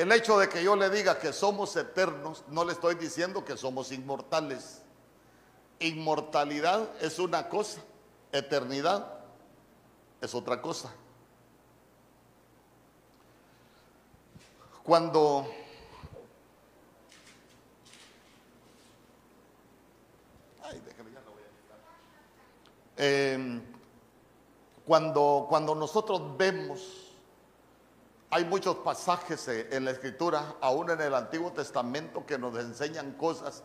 el hecho de que yo le diga que somos eternos, no le estoy diciendo que somos inmortales. Inmortalidad es una cosa, eternidad es otra cosa. Cuando Em, cuando, cuando nosotros vemos, hay muchos pasajes en la escritura, aún en el Antiguo Testamento, que nos enseñan cosas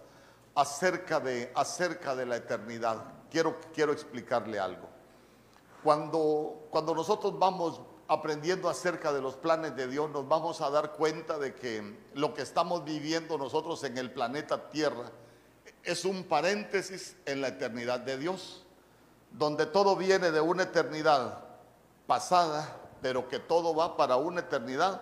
acerca de, acerca de la eternidad. Quiero, quiero explicarle algo. Cuando, cuando nosotros vamos aprendiendo acerca de los planes de Dios, nos vamos a dar cuenta de que lo que estamos viviendo nosotros en el planeta Tierra es un paréntesis en la eternidad de Dios donde todo viene de una eternidad pasada, pero que todo va para una eternidad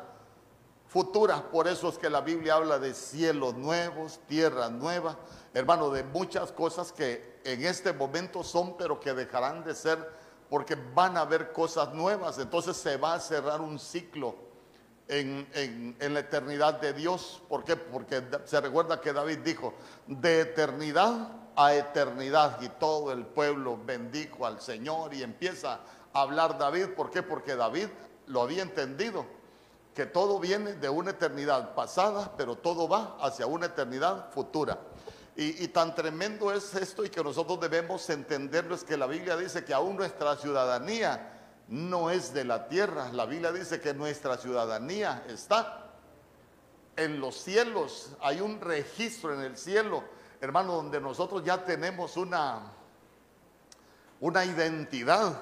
futura. Por eso es que la Biblia habla de cielos nuevos, tierra nueva, hermano, de muchas cosas que en este momento son, pero que dejarán de ser porque van a haber cosas nuevas. Entonces se va a cerrar un ciclo en, en la eternidad de Dios. ¿Por qué? Porque se recuerda que David dijo, de eternidad a eternidad. Y todo el pueblo bendijo al Señor y empieza hablar David. ¿Por qué? Porque David lo había entendido, que todo viene de una eternidad pasada, pero todo va hacia una eternidad futura. Y, tan tremendo es esto y que nosotros debemos entenderlo es que la Biblia dice que aún nuestra ciudadanía no es de la tierra. La Biblia dice que nuestra ciudadanía está en los cielos. Hay un registro en el cielo hermano, donde nosotros ya tenemos una, una identidad,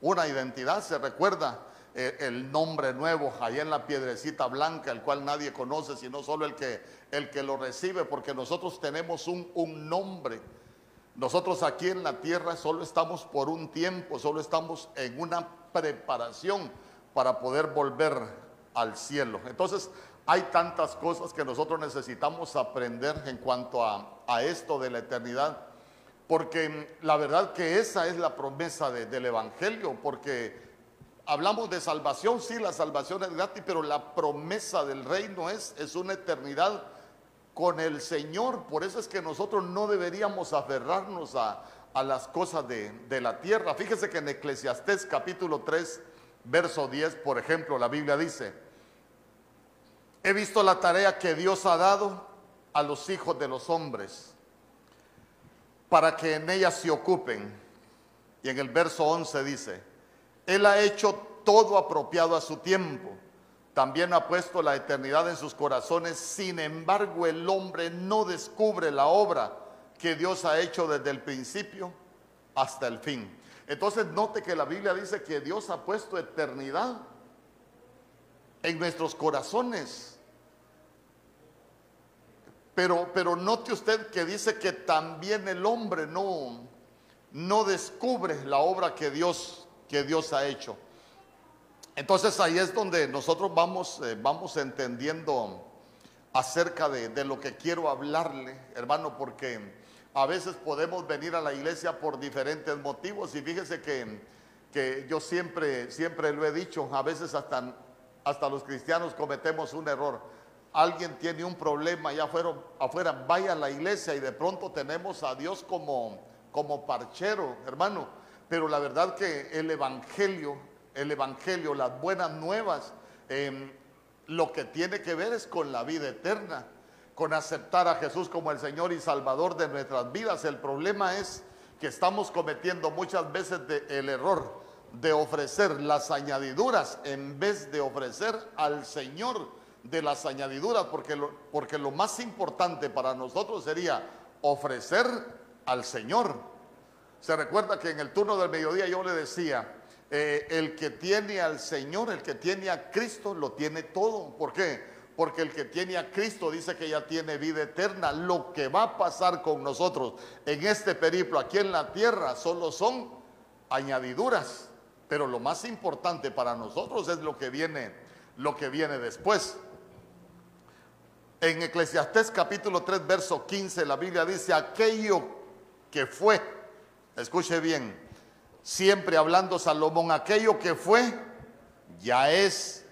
una identidad, se recuerda eh, el nombre nuevo allá en la piedrecita blanca, el cual nadie conoce, sino solo el que, el que lo recibe, porque nosotros tenemos un, un nombre. Nosotros aquí en la tierra solo estamos por un tiempo, solo estamos en una preparación para poder volver al cielo. Entonces, hay tantas cosas que nosotros necesitamos aprender en cuanto a, esto de la eternidad, porque la verdad que esa es la promesa del Evangelio, porque hablamos de salvación, sí, la salvación es gratis, pero la promesa del reino es, es una eternidad con el Señor. Por eso es que nosotros no deberíamos aferrarnos a, las cosas de, de, la tierra. Fíjese que en Eclesiastés capítulo 3, verso 10, por ejemplo, la Biblia dice, He visto la tarea que Dios ha dado a los hijos de los hombres para que en ella se ocupen. Y en el verso 11 dice, Él ha hecho todo apropiado a su tiempo. También ha puesto la eternidad en sus corazones. Sin embargo, el hombre no descubre la obra que Dios ha hecho desde el principio hasta el fin. Entonces note que la Biblia dice que Dios ha puesto eternidad en nuestros corazones. Pero, pero note usted que dice que también el hombre no, no descubre la obra que Dios, que Dios ha hecho. Entonces ahí es donde nosotros vamos, eh, vamos entendiendo acerca de, de, lo que quiero hablarle, hermano, porque a veces podemos venir a la iglesia por diferentes motivos y fíjese que, que yo siempre, siempre lo he dicho, a veces hasta, hasta los cristianos cometemos un error alguien tiene un problema allá afuera, afuera, vaya a la iglesia y de pronto tenemos a Dios como, como parchero, hermano. Pero la verdad que el Evangelio, el Evangelio, las buenas nuevas, em, lo que tiene que ver es con la vida eterna, con aceptar a Jesús como el Señor y Salvador de nuestras vidas. El problema es que estamos cometiendo muchas veces el error de ofrecer las añadiduras en vez de ofrecer al Señor de las añadiduras, porque lo, porque lo más importante para nosotros sería ofrecer al Señor. Se recuerda que en el turno del mediodía yo le decía, eh, el que tiene al Señor, el que tiene a Cristo, lo tiene todo. ¿Por qué? Porque el que tiene a Cristo dice que ya tiene vida eterna. Lo que va a pasar con nosotros en este periplo aquí en la tierra solo son añadiduras. Pero lo más importante para nosotros es lo que viene, lo que viene después. En Eclesiastés capítulo 3, verso 15, la Biblia dice, aquello que fue, escuche bien, siempre hablando Salomón, aquello que fue, ya es,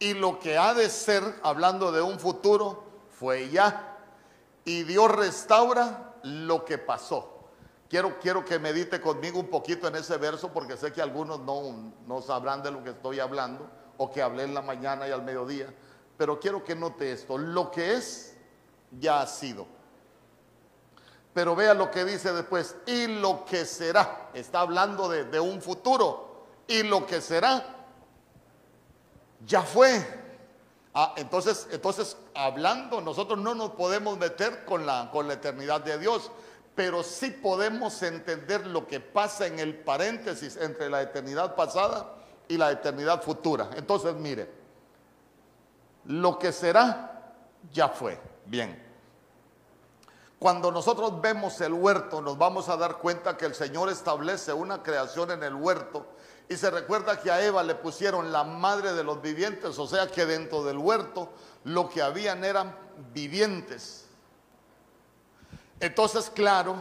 y lo que ha de ser, hablando de un futuro, fue ya. Y Dios restaura lo que pasó. Quiero, quiero que medite conmigo un poquito en ese verso porque sé que algunos no, no sabrán de lo que estoy hablando o que hablé en la mañana y al mediodía. Pero quiero que note esto. Lo que es, ya ha sido. Pero vea lo que dice después. Y lo que será. Está hablando de, un futuro. Y lo que será ya fue. Ah, entonces, entonces, hablando, nosotros no nos podemos meter con la, con la eternidad de Dios, pero sí podemos entender lo que pasa en el paréntesis entre la eternidad pasada y la eternidad futura. Entonces, mire, lo que será, ya fue. Bien. Cuando nosotros vemos el huerto, nos vamos a dar cuenta que el Señor establece una creación en el huerto y se recuerda que a Eva le pusieron la madre de los vivientes, o sea que dentro del huerto lo que habían eran vivientes. Entonces, claro,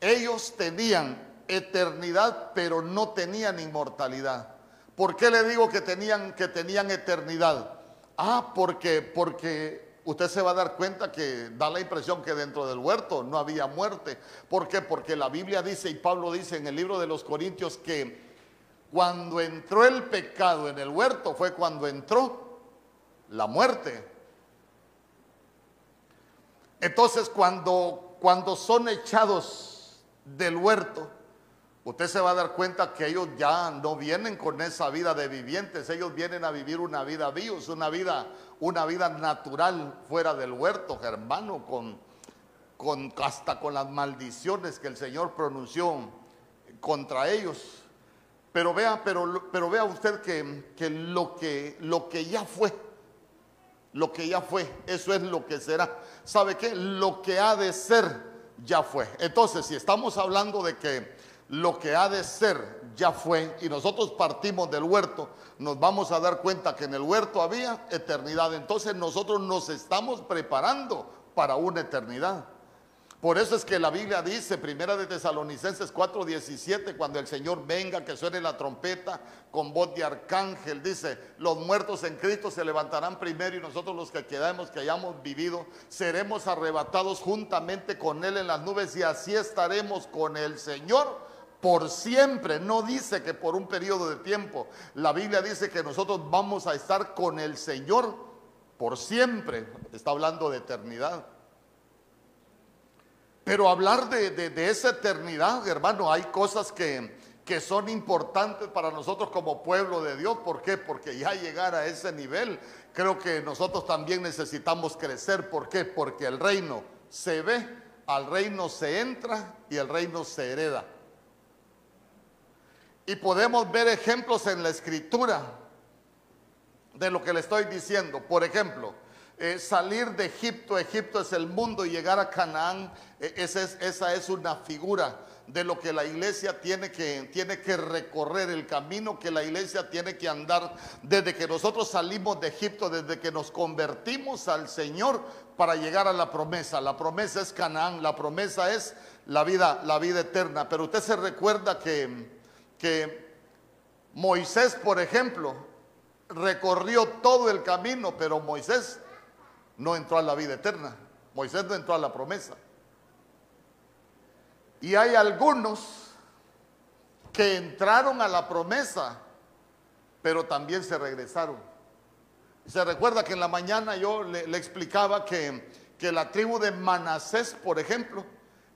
ellos tenían eternidad, pero no tenían inmortalidad. ¿Por qué le digo que tenían, que tenían eternidad? Ah, porque, porque usted se va a dar cuenta que da la impresión que dentro del huerto no había muerte. ¿Por qué? Porque la Biblia dice y Pablo dice en el libro de los Corintios que cuando entró el pecado en el huerto fue cuando entró la muerte. Entonces cuando, cuando son echados del huerto, usted se va a dar cuenta que ellos ya no vienen con esa vida de vivientes, ellos vienen a vivir una vida vivos, una vida, una vida natural fuera del huerto, hermano, con, con, hasta con las maldiciones que el Señor pronunció contra ellos. Pero vea, pero, pero vea usted que, que, lo que lo que ya fue, lo que ya fue, eso es lo que será. ¿Sabe qué? Lo que ha de ser ya fue. Entonces, si estamos hablando de que lo que ha de ser ya fue y nosotros partimos del huerto, nos vamos a dar cuenta que en el huerto había eternidad. Entonces nosotros nos estamos preparando para una eternidad. Por eso es que la Biblia dice, primera de Tesalonicenses 4:17, cuando el Señor venga, que suene la trompeta con voz de arcángel, dice, los muertos en Cristo se levantarán primero y nosotros los que quedamos, que hayamos vivido, seremos arrebatados juntamente con Él en las nubes y así estaremos con el Señor por siempre. No dice que por un periodo de tiempo. La Biblia dice que nosotros vamos a estar con el Señor por siempre. Está hablando de eternidad. Pero hablar de, esa eternidad, hermano, hay cosas que, que son importantes para nosotros como pueblo de Dios. ¿Por qué? Porque ya llegar a ese nivel, creo que nosotros también necesitamos crecer. ¿Por qué? Porque el reino se ve, al reino se entra y el reino se hereda. Y podemos ver ejemplos en la escritura de lo que le estoy diciendo. Por ejemplo, eh, salir de Egipto, Egipto es el mundo y llegar a Canaán, eh, esa, es, una figura de lo que la iglesia tiene que, tiene que recorrer, el camino que la iglesia tiene que andar desde que nosotros salimos de Egipto, desde que nos convertimos al Señor para llegar a la promesa. La promesa es Canaán, la promesa es la vida, la vida eterna. Pero usted se recuerda que, que Moisés, por ejemplo, recorrió todo el camino, pero Moisés no entró a la vida eterna. Moisés no entró a la promesa. Y hay algunos que entraron a la promesa, pero también se regresaron. Se recuerda que en la mañana yo le, explicaba que, que la tribu de Manasés, por ejemplo,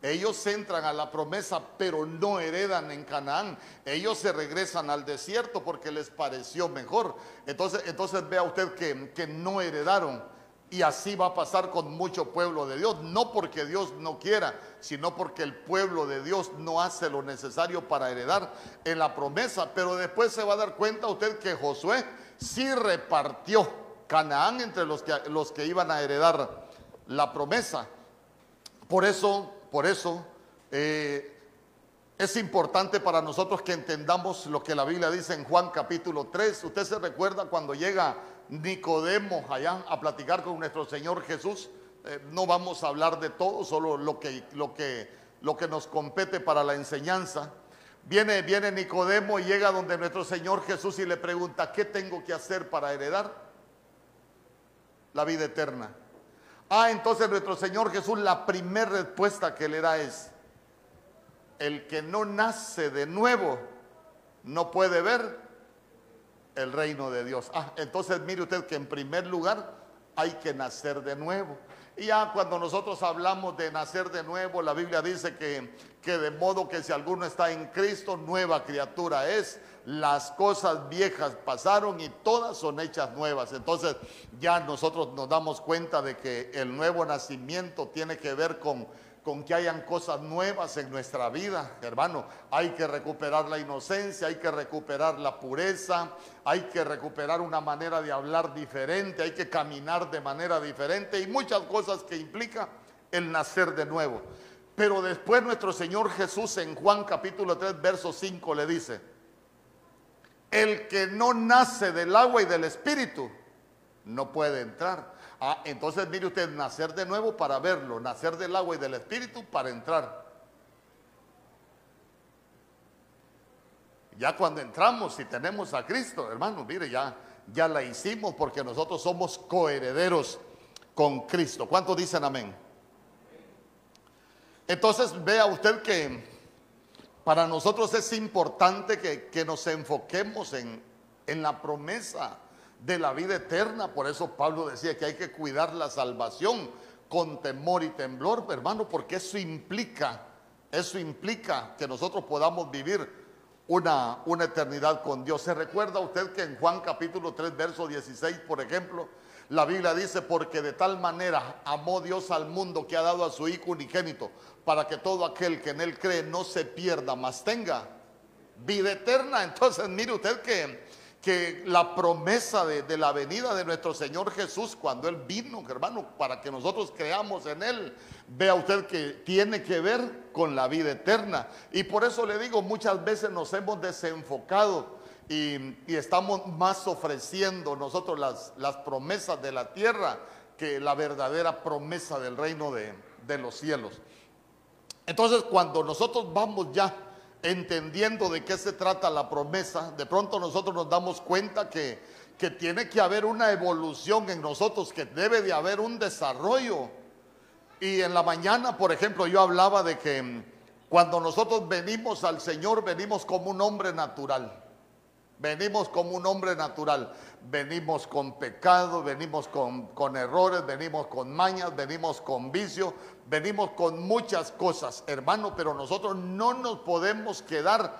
ellos entran a la promesa, pero no heredan en Canaán. Ellos se regresan al desierto porque les pareció mejor. Entonces, entonces vea usted que, que no heredaron. Y así va a pasar con mucho pueblo de Dios, no porque Dios no quiera, sino porque el pueblo de Dios no hace lo necesario para heredar en la promesa. Pero después se va a dar cuenta usted que Josué sí repartió Canaán entre los que, los que iban a heredar la promesa. Por eso, por eso eh, es importante para nosotros que entendamos lo que la Biblia dice en Juan capítulo 3. Usted se recuerda cuando llega Nicodemo allá a platicar con nuestro Señor Jesús. Eh, no vamos a hablar de todo, solo lo que, lo, que, lo que nos compete para la enseñanza. Viene, viene Nicodemo y llega donde nuestro Señor Jesús y le pregunta, ¿qué tengo que hacer para heredar? la vida eterna. Ah, entonces nuestro Señor Jesús, la primera respuesta que le da es, el que no nace de nuevo no puede ver el reino de Dios. Ah, entonces mire usted que en primer lugar hay que nacer de nuevo. Y ya cuando nosotros hablamos de nacer de nuevo, la Biblia dice que, que de modo que si alguno está en Cristo, nueva criatura es. Las cosas viejas pasaron y todas son hechas nuevas. Entonces ya nosotros nos damos cuenta de que el nuevo nacimiento tiene que ver con con que hayan cosas nuevas en nuestra vida, hermano. Hay que recuperar la inocencia, hay que recuperar la pureza, hay que recuperar una manera de hablar diferente, hay que caminar de manera diferente y muchas cosas que implica el nacer de nuevo. Pero después nuestro Señor Jesús en Juan capítulo 3, verso 5 le dice, el que no nace del agua y del espíritu no puede entrar Ah, entonces mire usted, nacer de nuevo para verlo, nacer del agua y del espíritu para entrar. Ya cuando entramos y tenemos a Cristo, hermano, mire, ya, ya la hicimos porque nosotros somos coherederos con Cristo. ¿Cuántos dicen amén? Entonces vea usted que para nosotros es importante que, nos enfoquemos en, en la promesa de la vida eterna. Por eso Pablo decía que hay que cuidar la salvación con temor y temblor, hermano, porque eso implica, eso implica que nosotros podamos vivir una, una eternidad con Dios. ¿Se recuerda usted que en Juan capítulo 3, verso 16, por ejemplo, la Biblia dice, porque de tal manera amó Dios al mundo que ha dado a su Hijo unigénito, para que todo aquel que en él cree no se pierda, mas tenga vida eterna. Entonces, mire usted que que la promesa de, la venida de nuestro Señor Jesús cuando Él vino, hermano, para que nosotros creamos en Él, vea usted que tiene que ver con la vida eterna. Y por eso le digo, muchas veces nos hemos desenfocado y, estamos más ofreciendo nosotros las, promesas de la tierra que la verdadera promesa del reino de, de los cielos. Entonces, cuando nosotros vamos ya entendiendo de qué se trata la promesa, de pronto nosotros nos damos cuenta que, que tiene que haber una evolución en nosotros, que debe de haber un desarrollo. Y en la mañana, por ejemplo, yo hablaba de que cuando nosotros venimos al Señor, venimos como un hombre natural. Venimos como un hombre natural. Venimos con pecado, venimos con, con, errores, venimos con mañas, venimos con vicio, venimos con muchas cosas, hermano, pero nosotros no nos podemos quedar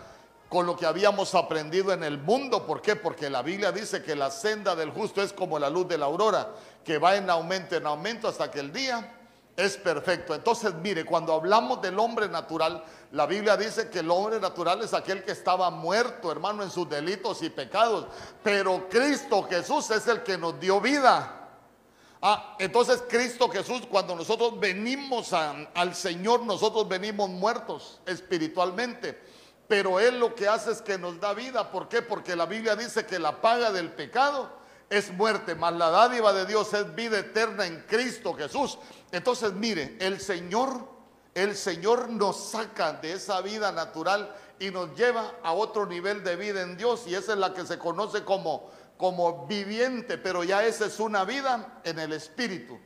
con lo que habíamos aprendido en el mundo. ¿Por qué? Porque la Biblia dice que la senda del justo es como la luz de la aurora, que va en aumento, en aumento hasta que el día es perfecto. Entonces, mire, cuando hablamos del hombre natural, la Biblia dice que el hombre natural es aquel que estaba muerto, hermano, en sus delitos y pecados. Pero Cristo Jesús es el que nos dio vida. Ah, entonces Cristo Jesús, cuando nosotros venimos al Señor, nosotros venimos muertos espiritualmente. Pero Él lo que hace es que nos da vida. ¿Por qué? Porque la Biblia dice que la paga del pecado es muerte, mas la dádiva de Dios es vida eterna en Cristo Jesús. Entonces, mire, el Señor, el Señor nos saca de esa vida natural y nos lleva a otro nivel de vida en Dios y esa es la que se conoce como como viviente, pero ya esa es una vida en el Espíritu.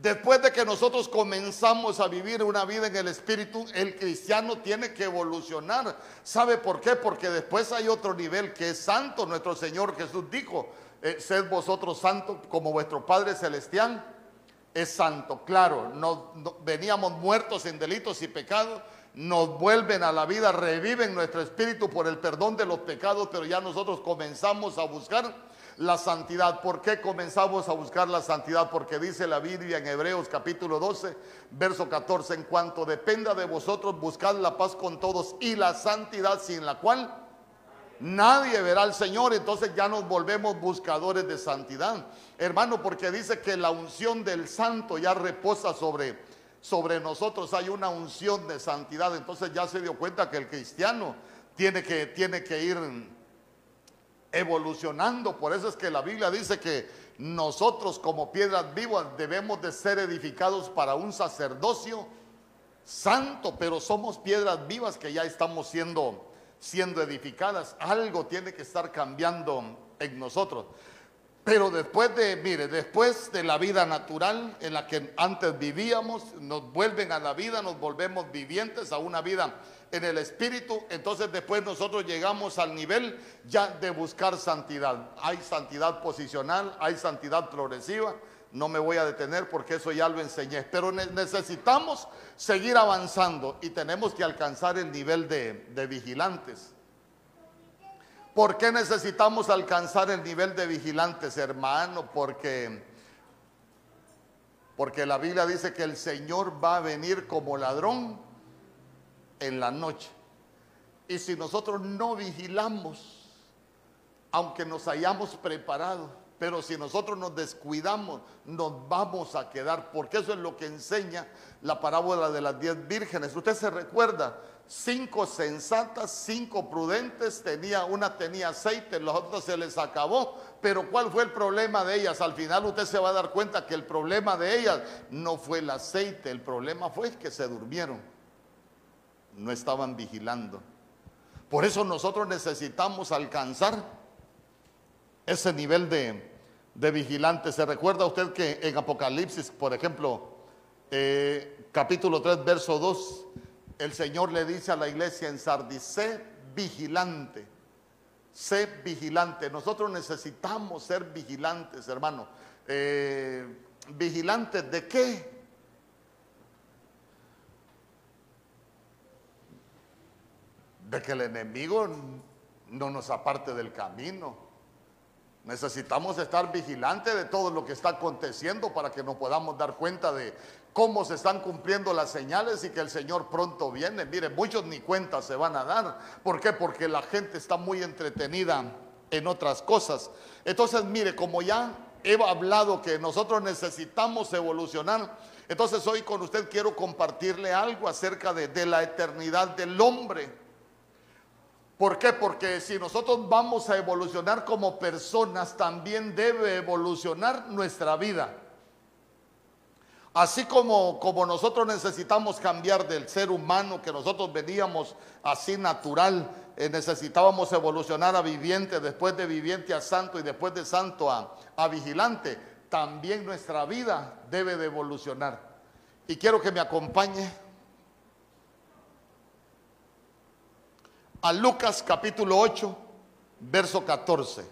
Después de que nosotros comenzamos a vivir una vida en el Espíritu, el cristiano tiene que evolucionar. ¿Sabe por qué? Porque después hay otro nivel que es santo. Nuestro Señor Jesús dijo, eh, sed vosotros santos como vuestro Padre Celestial es santo. Claro, no, veníamos muertos en delitos y pecados, nos vuelven a la vida, reviven nuestro espíritu por el perdón de los pecados, pero ya nosotros comenzamos a buscar la santidad. ¿Por qué comenzamos a buscar la santidad? Porque dice la Biblia en Hebreos capítulo 12, verso 14, en cuanto dependa de vosotros, buscad la paz con todos y la santidad sin la cual nadie verá al Señor. Entonces ya nos volvemos buscadores de santidad. Hermano, porque dice que la unción del santo ya reposa sobre sobre nosotros hay una unción de santidad. Entonces ya se dio cuenta que el cristiano tiene que, tiene que ir evolucionando. Por eso es que la Biblia dice que nosotros como piedras vivas debemos de ser edificados para un sacerdocio santo, pero somos piedras vivas que ya estamos siendo, siendo edificadas. Algo tiene que estar cambiando en nosotros. Pero después de, mire, después de la vida natural en la que antes vivíamos, nos vuelven a la vida, nos volvemos vivientes a una vida en el espíritu, entonces después nosotros llegamos al nivel ya de buscar santidad. Hay santidad posicional, hay santidad progresiva, no me voy a detener porque eso ya lo enseñé, pero necesitamos seguir avanzando y tenemos que alcanzar el nivel de, de vigilantes. ¿Por qué necesitamos alcanzar el nivel de vigilantes, hermano? Porque, porque la Biblia dice que el Señor va a venir como ladrón en la noche. Y si nosotros no vigilamos, aunque nos hayamos preparado, pero si nosotros nos descuidamos, nos vamos a quedar, porque eso es lo que enseña la parábola de las diez vírgenes. Usted se recuerda, cinco sensatas, cinco prudentes, tenía, una tenía aceite, los otros se les acabó, pero ¿cuál fue el problema de ellas? Al final usted se va a dar cuenta que el problema de ellas no fue el aceite, el problema fue que se durmieron no estaban vigilando. Por eso nosotros necesitamos alcanzar ese nivel de, de vigilante. ¿Se recuerda usted que en Apocalipsis, por ejemplo, eh, capítulo 3, verso 2, el Señor le dice a la iglesia en Sardis, sé vigilante, sé vigilante. Nosotros necesitamos ser vigilantes, hermano. Eh, ¿Vigilantes de qué? De que el enemigo no nos aparte del camino. Necesitamos estar vigilantes de todo lo que está aconteciendo para que nos podamos dar cuenta de cómo se están cumpliendo las señales y que el Señor pronto viene. Mire, muchos ni cuenta se van a dar. ¿Por qué? Porque la gente está muy entretenida en otras cosas. Entonces, mire, como ya he hablado que nosotros necesitamos evolucionar, entonces hoy con usted quiero compartirle algo acerca de, de la eternidad del hombre. ¿Por qué? Porque si nosotros vamos a evolucionar como personas, también debe evolucionar nuestra vida. Así como, como nosotros necesitamos cambiar del ser humano que nosotros veníamos así natural, eh, necesitábamos evolucionar a viviente, después de viviente a santo y después de santo a, a vigilante, también nuestra vida debe de evolucionar. Y quiero que me acompañe a Lucas capítulo 8, verso 14.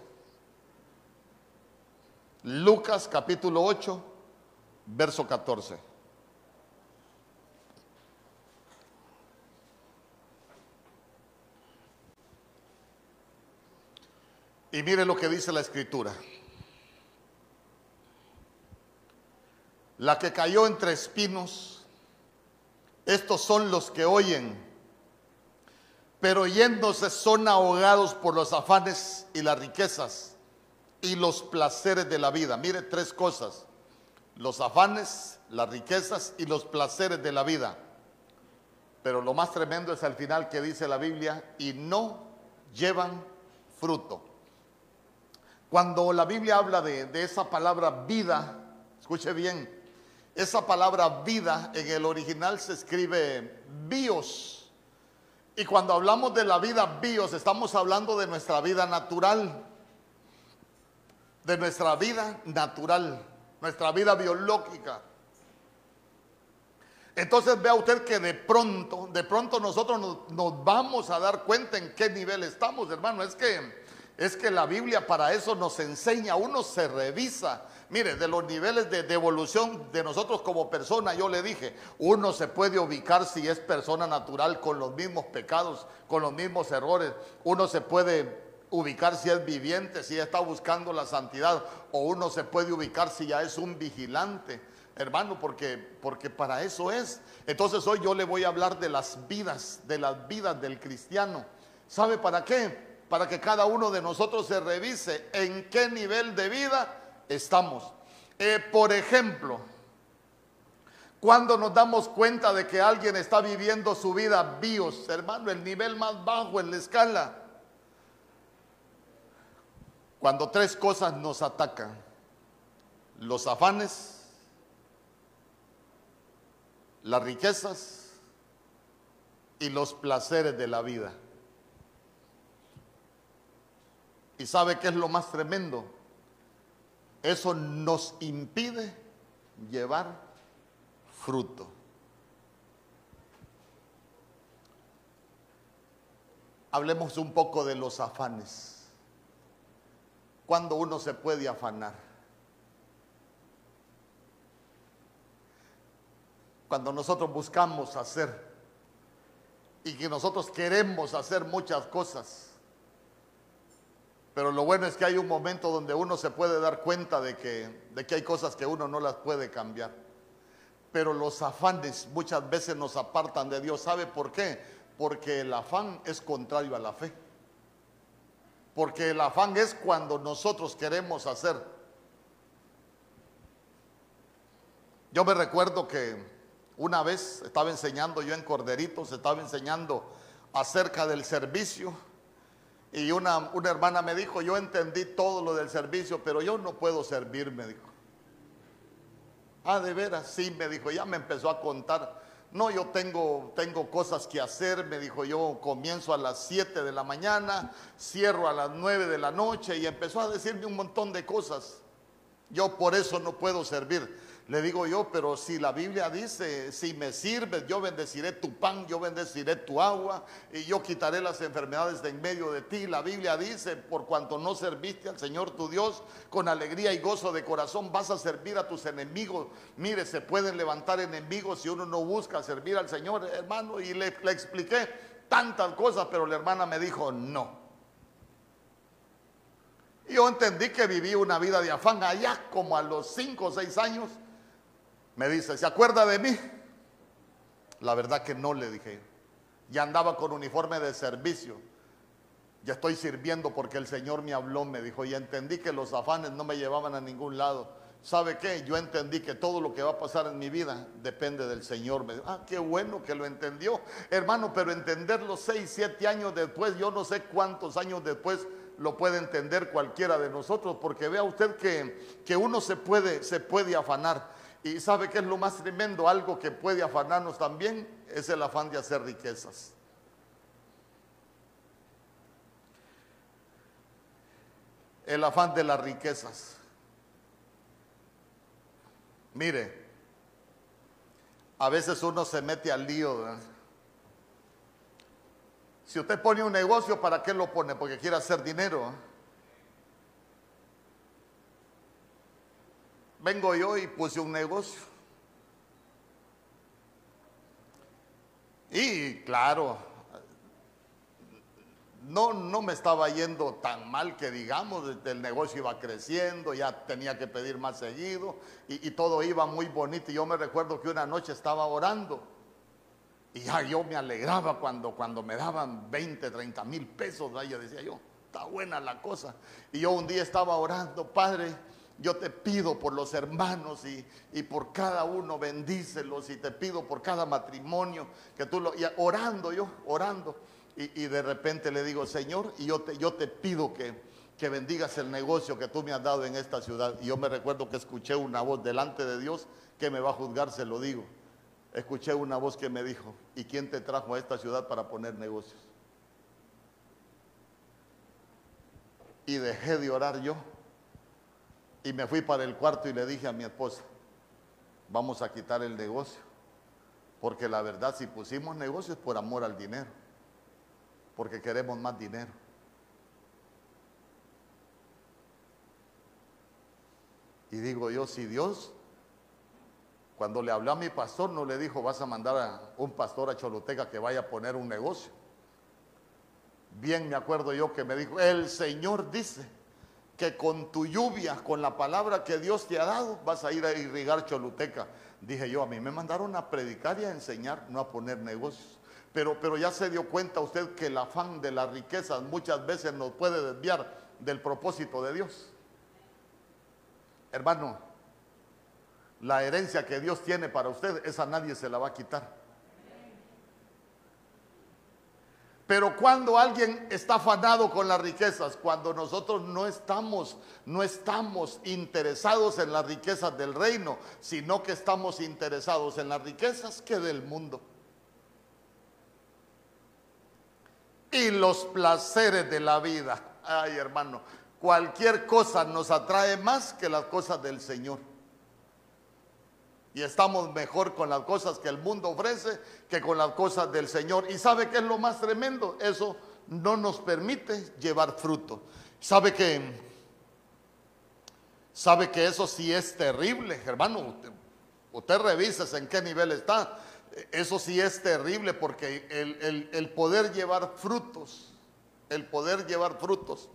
Lucas capítulo 8, verso 14. Y mire lo que dice la escritura. La que cayó entre espinos, estos son los que oyen pero yéndose son ahogados por los afanes y las riquezas y los placeres de la vida. Mire tres cosas, los afanes, las riquezas y los placeres de la vida. Pero lo más tremendo es al final que dice la Biblia, y no llevan fruto. Cuando la Biblia habla de, de esa palabra vida, escuche bien, esa palabra vida en el original se escribe bios y cuando hablamos de la vida bios, estamos hablando de nuestra vida natural. De nuestra vida natural, nuestra vida biológica. Entonces vea usted que de pronto, de pronto nosotros nos, vamos a dar cuenta en qué nivel estamos, hermano. Es que, es que la Biblia para eso nos enseña, uno se revisa Mire, de los niveles de, evolución de nosotros como persona, yo le dije, uno se puede ubicar si es persona natural con los mismos pecados, con los mismos errores. Uno se puede ubicar si es viviente, si está buscando la santidad, o uno se puede ubicar si ya es un vigilante, hermano, porque, porque para eso es. Entonces hoy yo le voy a hablar de las vidas, de las vidas del cristiano. ¿Sabe para qué? Para que cada uno de nosotros se revise en qué nivel de vida estamos. Eh, por ejemplo, cuando nos damos cuenta de que alguien está viviendo su vida bios, hermano, el nivel más bajo en la escala. Cuando tres cosas nos atacan. Los afanes, las riquezas y los placeres de la vida. ¿Y sabe qué es lo más tremendo? Eso nos impide llevar fruto. Hablemos un poco de los afanes. Cuando uno se puede afanar. Cuando nosotros buscamos hacer y que nosotros queremos hacer muchas cosas. Pero lo bueno es que hay un momento donde uno se puede dar cuenta de que, de que hay cosas que uno no las puede cambiar. Pero los afanes muchas veces nos apartan de Dios. ¿Sabe por qué? Porque el afán es contrario a la fe. Porque el afán es cuando nosotros queremos hacer. Yo me recuerdo que una vez estaba enseñando yo en Corderitos, estaba enseñando acerca del servicio y una, una, hermana me dijo, yo entendí todo lo del servicio, pero yo no puedo servir, me dijo. Ah, de veras, sí, me dijo, ya me empezó a contar. No, yo tengo, tengo cosas que hacer, me dijo, yo comienzo a las 7 de la mañana, cierro a las 9 de la noche y empezó a decirme un montón de cosas. Yo por eso no puedo servir. Le digo yo, pero si la Biblia dice, si me sirves, yo bendeciré tu pan, yo bendeciré tu agua y yo quitaré las enfermedades de en medio de ti. La Biblia dice, por cuanto no serviste al Señor tu Dios, con alegría y gozo de corazón vas a servir a tus enemigos. Mire, se pueden levantar enemigos si uno no busca servir al Señor, hermano. Y le, expliqué tantas cosas, pero la hermana me dijo, no. Yo entendí que viví una vida de afán allá como a los cinco o seis años me dice, ¿se acuerda de mí? La verdad que no le dije. Ya andaba con uniforme de servicio. Ya estoy sirviendo porque el Señor me habló, me dijo, y entendí que los afanes no me llevaban a ningún lado. ¿Sabe qué? Yo entendí que todo lo que va a pasar en mi vida depende del Señor. Me ah, qué bueno que lo entendió. Hermano, pero entenderlo seis, siete años después, yo no sé cuántos años después lo puede entender cualquiera de nosotros, porque vea usted que, que uno se puede, se puede afanar. Y sabe que es lo más tremendo, algo que puede afanarnos también, es el afán de hacer riquezas. El afán de las riquezas. Mire, a veces uno se mete al lío. Si usted pone un negocio, ¿para qué lo pone? Porque quiere hacer dinero. vengo yo y puse un negocio. Y claro, no, no me estaba yendo tan mal que digamos, el negocio iba creciendo, ya tenía que pedir más seguido y, todo iba muy bonito. Y yo me recuerdo que una noche estaba orando y ya yo me alegraba cuando, cuando me daban 20, 30 mil pesos. Ya decía yo, está buena la cosa. Y yo un día estaba orando, Padre, yo te pido por los hermanos y, por cada uno bendícelos y te pido por cada matrimonio que tú lo, y orando yo, orando. Y, de repente le digo, Señor, y yo te, yo te pido que, que bendigas el negocio que tú me has dado en esta ciudad. Y yo me recuerdo que escuché una voz delante de Dios que me va a juzgar, se lo digo. Escuché una voz que me dijo, ¿y quién te trajo a esta ciudad para poner negocios? Y dejé de orar yo y me fui para el cuarto y le dije a mi esposa, vamos a quitar el negocio. Porque la verdad, si pusimos negocios por amor al dinero, porque queremos más dinero. Y digo yo, si Dios, cuando le habló a mi pastor, no le dijo, vas a mandar a un pastor a Choluteca que vaya a poner un negocio. Bien me acuerdo yo que me dijo, el Señor dice, que con tu lluvia, con la palabra que Dios te ha dado, vas a ir a irrigar Choluteca. Dije yo, a mí me mandaron a predicar y a enseñar, no a poner negocios. Pero, pero ya se dio cuenta usted que el afán de las riquezas muchas veces nos puede desviar del propósito de Dios. Hermano, la herencia que Dios tiene para usted, esa nadie se la va a quitar. Pero cuando alguien está afanado con las riquezas, cuando nosotros no estamos, no estamos interesados en las riquezas del reino, sino que estamos interesados en las riquezas que del mundo. Y los placeres de la vida. Ay, hermano, cualquier cosa nos atrae más que las cosas del Señor. Y estamos mejor con las cosas que el mundo ofrece que con las cosas del Señor. ¿Y sabe qué es lo más tremendo? Eso no nos permite llevar fruto. ¿Sabe que sabe que eso sí es terrible, hermano? Usted, usted revisa en qué nivel está. Eso sí es terrible porque el, el poder llevar frutos, el poder llevar frutos,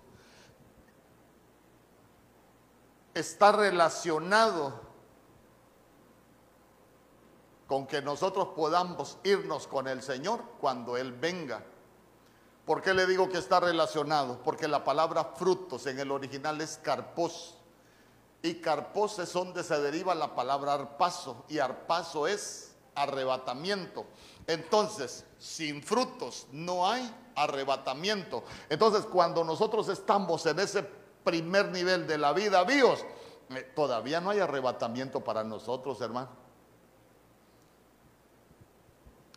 está relacionado con que nosotros podamos irnos con el Señor cuando Él venga. ¿Por qué le digo que está relacionado? Porque la palabra frutos en el original es carpos. Y carpos es donde se deriva la palabra arpazo. Y arpazo es arrebatamiento. Entonces, sin frutos no hay arrebatamiento. Entonces, cuando nosotros estamos en ese primer nivel de la vida, vivos, eh, todavía no hay arrebatamiento para nosotros, hermano.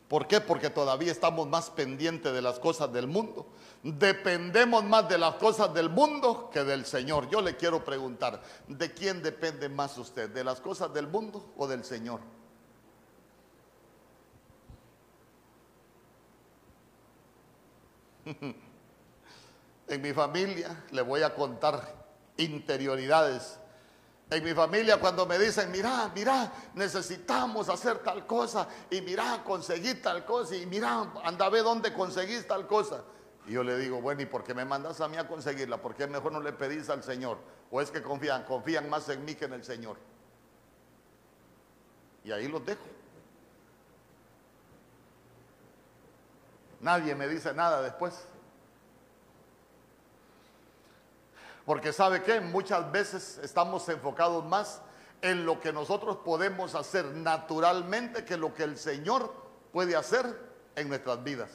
¿Por qué? Porque todavía estamos más pendientes de las cosas del mundo. Dependemos más de las cosas del mundo que del Señor. Yo le quiero preguntar, ¿de quién depende más usted? ¿De las cosas del mundo o del Señor? en mi familia le voy a contar interioridades en mi familia cuando me dicen, mira, mira, necesitamos hacer tal cosa, y mira, conseguí tal cosa, y mira, anda a ver dónde conseguís tal cosa. Y yo le digo, bueno, ¿y por qué me mandas a mí a conseguirla? ¿Por qué mejor no le pedís al Señor? ¿O es que confían, confían más en mí que en el Señor? Y ahí los dejo. Nadie me dice nada después. Porque sabe que muchas veces estamos enfocados más en lo que nosotros podemos hacer naturalmente que lo que el Señor puede hacer en nuestras vidas.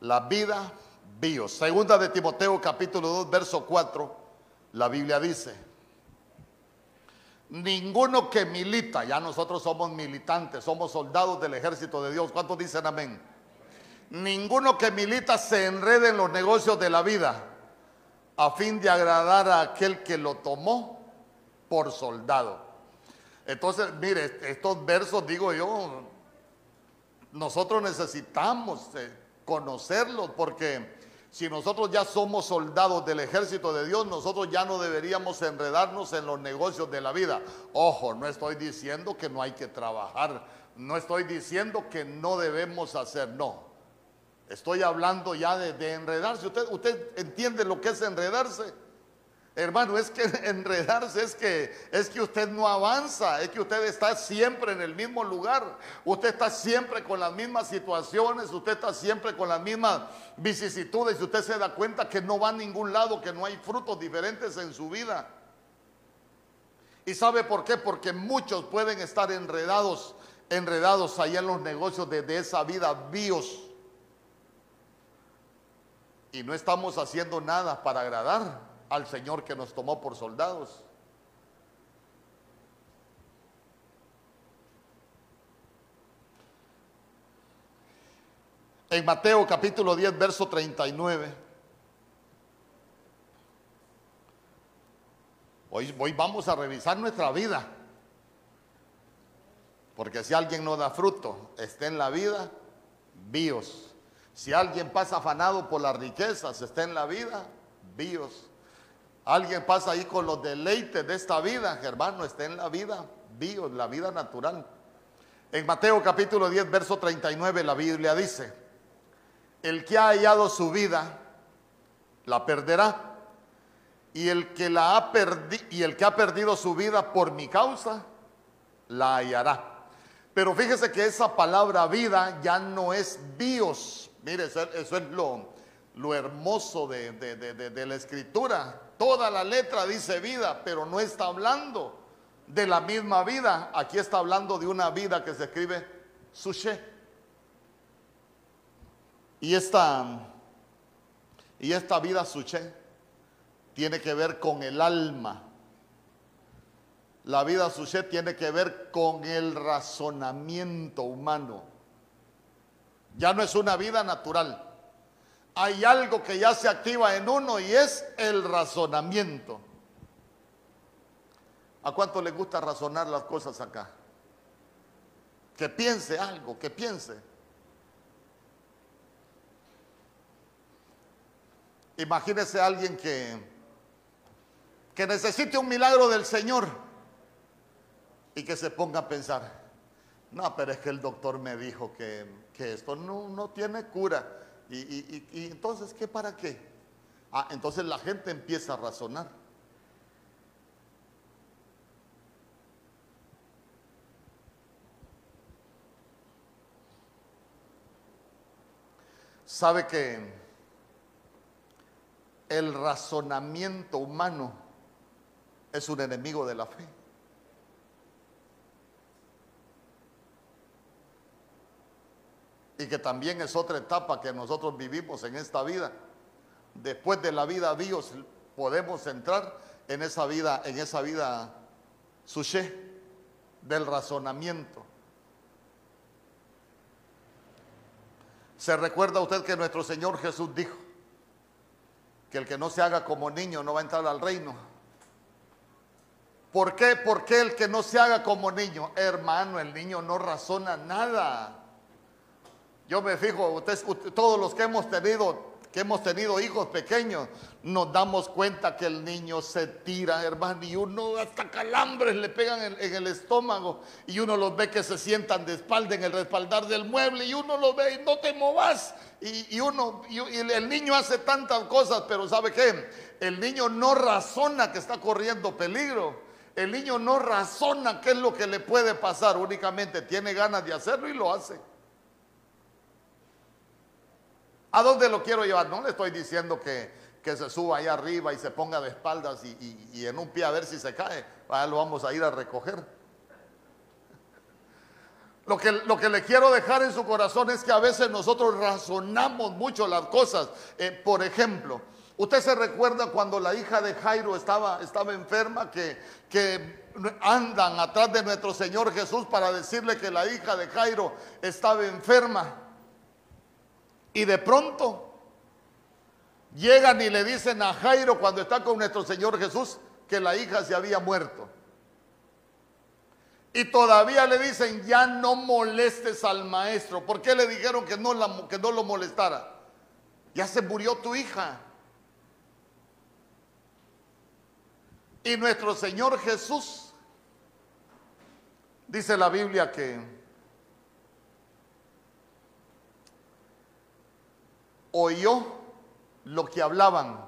La vida bio. Segunda de Timoteo capítulo 2 verso 4, la Biblia dice, ninguno que milita, ya nosotros somos militantes, somos soldados del ejército de Dios. ¿Cuántos dicen amén? Ninguno que milita se enrede en los negocios de la vida a fin de agradar a aquel que lo tomó por soldado. Entonces, mire, estos versos, digo yo, nosotros necesitamos eh, conocerlos porque si nosotros ya somos soldados del ejército de Dios, nosotros ya no deberíamos enredarnos en los negocios de la vida. Ojo, no estoy diciendo que no hay que trabajar, no estoy diciendo que no debemos hacer, no. Estoy hablando ya de, enredarse. ¿Usted, ¿Usted entiende lo que es enredarse? Hermano, es que enredarse es que, es que usted no avanza, es que usted está siempre en el mismo lugar, usted está siempre con las mismas situaciones, usted está siempre con las mismas vicisitudes y usted se da cuenta que no va a ningún lado, que no hay frutos diferentes en su vida. ¿Y sabe por qué? Porque muchos pueden estar enredados, enredados allá en los negocios de, esa vida bios y no estamos haciendo nada para agradar al Señor que nos tomó por soldados. En Mateo capítulo 10, verso 39. Hoy, hoy vamos a revisar nuestra vida. Porque si alguien no da fruto, está en la vida, bios. Si alguien pasa afanado por las riquezas, está en la vida, bios. Alguien pasa ahí con los deleites de esta vida, hermano, está en la vida, bios, la vida natural. En Mateo capítulo 10, verso 39, la Biblia dice, el que ha hallado su vida, la perderá. Y el que la ha perdido y el que ha perdido su vida por mi causa, la hallará. Pero fíjese que esa palabra vida ya no es bios, Mire, eso, es lo, lo hermoso de, de, la escritura. Toda la letra dice vida, pero no está hablando de la misma vida. Aquí está hablando de una vida que se escribe suche. Y esta, y esta vida suche tiene que ver con el alma. La vida suche tiene que ver con el razonamiento humano. Ya no es una vida natural. Hay algo que ya se activa en uno y es el razonamiento. ¿A cuánto le gusta razonar las cosas acá? Que piense algo, que piense. Imagínese a alguien que, que necesite un milagro del Señor y que se ponga a pensar, no, pero es que el doctor me dijo que, esto no, no, tiene cura. Y, y entonces, ¿qué para qué? Ah, entonces la gente empieza a razonar. Sabe que el razonamiento humano es un enemigo de la fe. Y que también es otra etapa que nosotros vivimos en esta vida. Después de la vida Dios podemos entrar en esa vida, en esa vida suché del razonamiento. ¿Se recuerda usted que nuestro Señor Jesús dijo que el que no se haga como niño no va a entrar al reino? ¿Por qué? Porque el que no se haga como niño, hermano, el niño no razona nada. Yo me fijo, ustedes, todos los que hemos tenido que hemos tenido hijos pequeños, nos damos cuenta que el niño se tira, hermano, y uno hasta calambres le pegan en, el estómago, y uno los ve que se sientan de espalda en el respaldar del mueble, y uno los ve y no te movas, y, uno, y, el niño hace tantas cosas, pero ¿sabe qué? El niño no razona que está corriendo peligro. El niño no razona qué es lo que le puede pasar, únicamente tiene ganas de hacerlo y lo hace. ¿A dónde lo quiero llevar? No le estoy diciendo que, se suba ahí arriba y se ponga de espaldas y, en un pie a ver si se cae. Ahora lo vamos a ir a recoger. Lo que, lo que, le quiero dejar en su corazón es que a veces nosotros razonamos mucho las cosas. Eh, por ejemplo, usted se recuerda cuando la hija de Jairo estaba, estaba enferma, que, que andan atrás de nuestro Señor Jesús para decirle que la hija de Jairo estaba enferma. Y de pronto llegan y le dicen a Jairo cuando está con nuestro Señor Jesús que la hija se había muerto. Y todavía le dicen, ya no molestes al maestro. ¿Por qué le dijeron que no, lo molestara? Ya se murió tu hija. Y nuestro Señor Jesús, dice la Biblia que oyó lo que hablaban.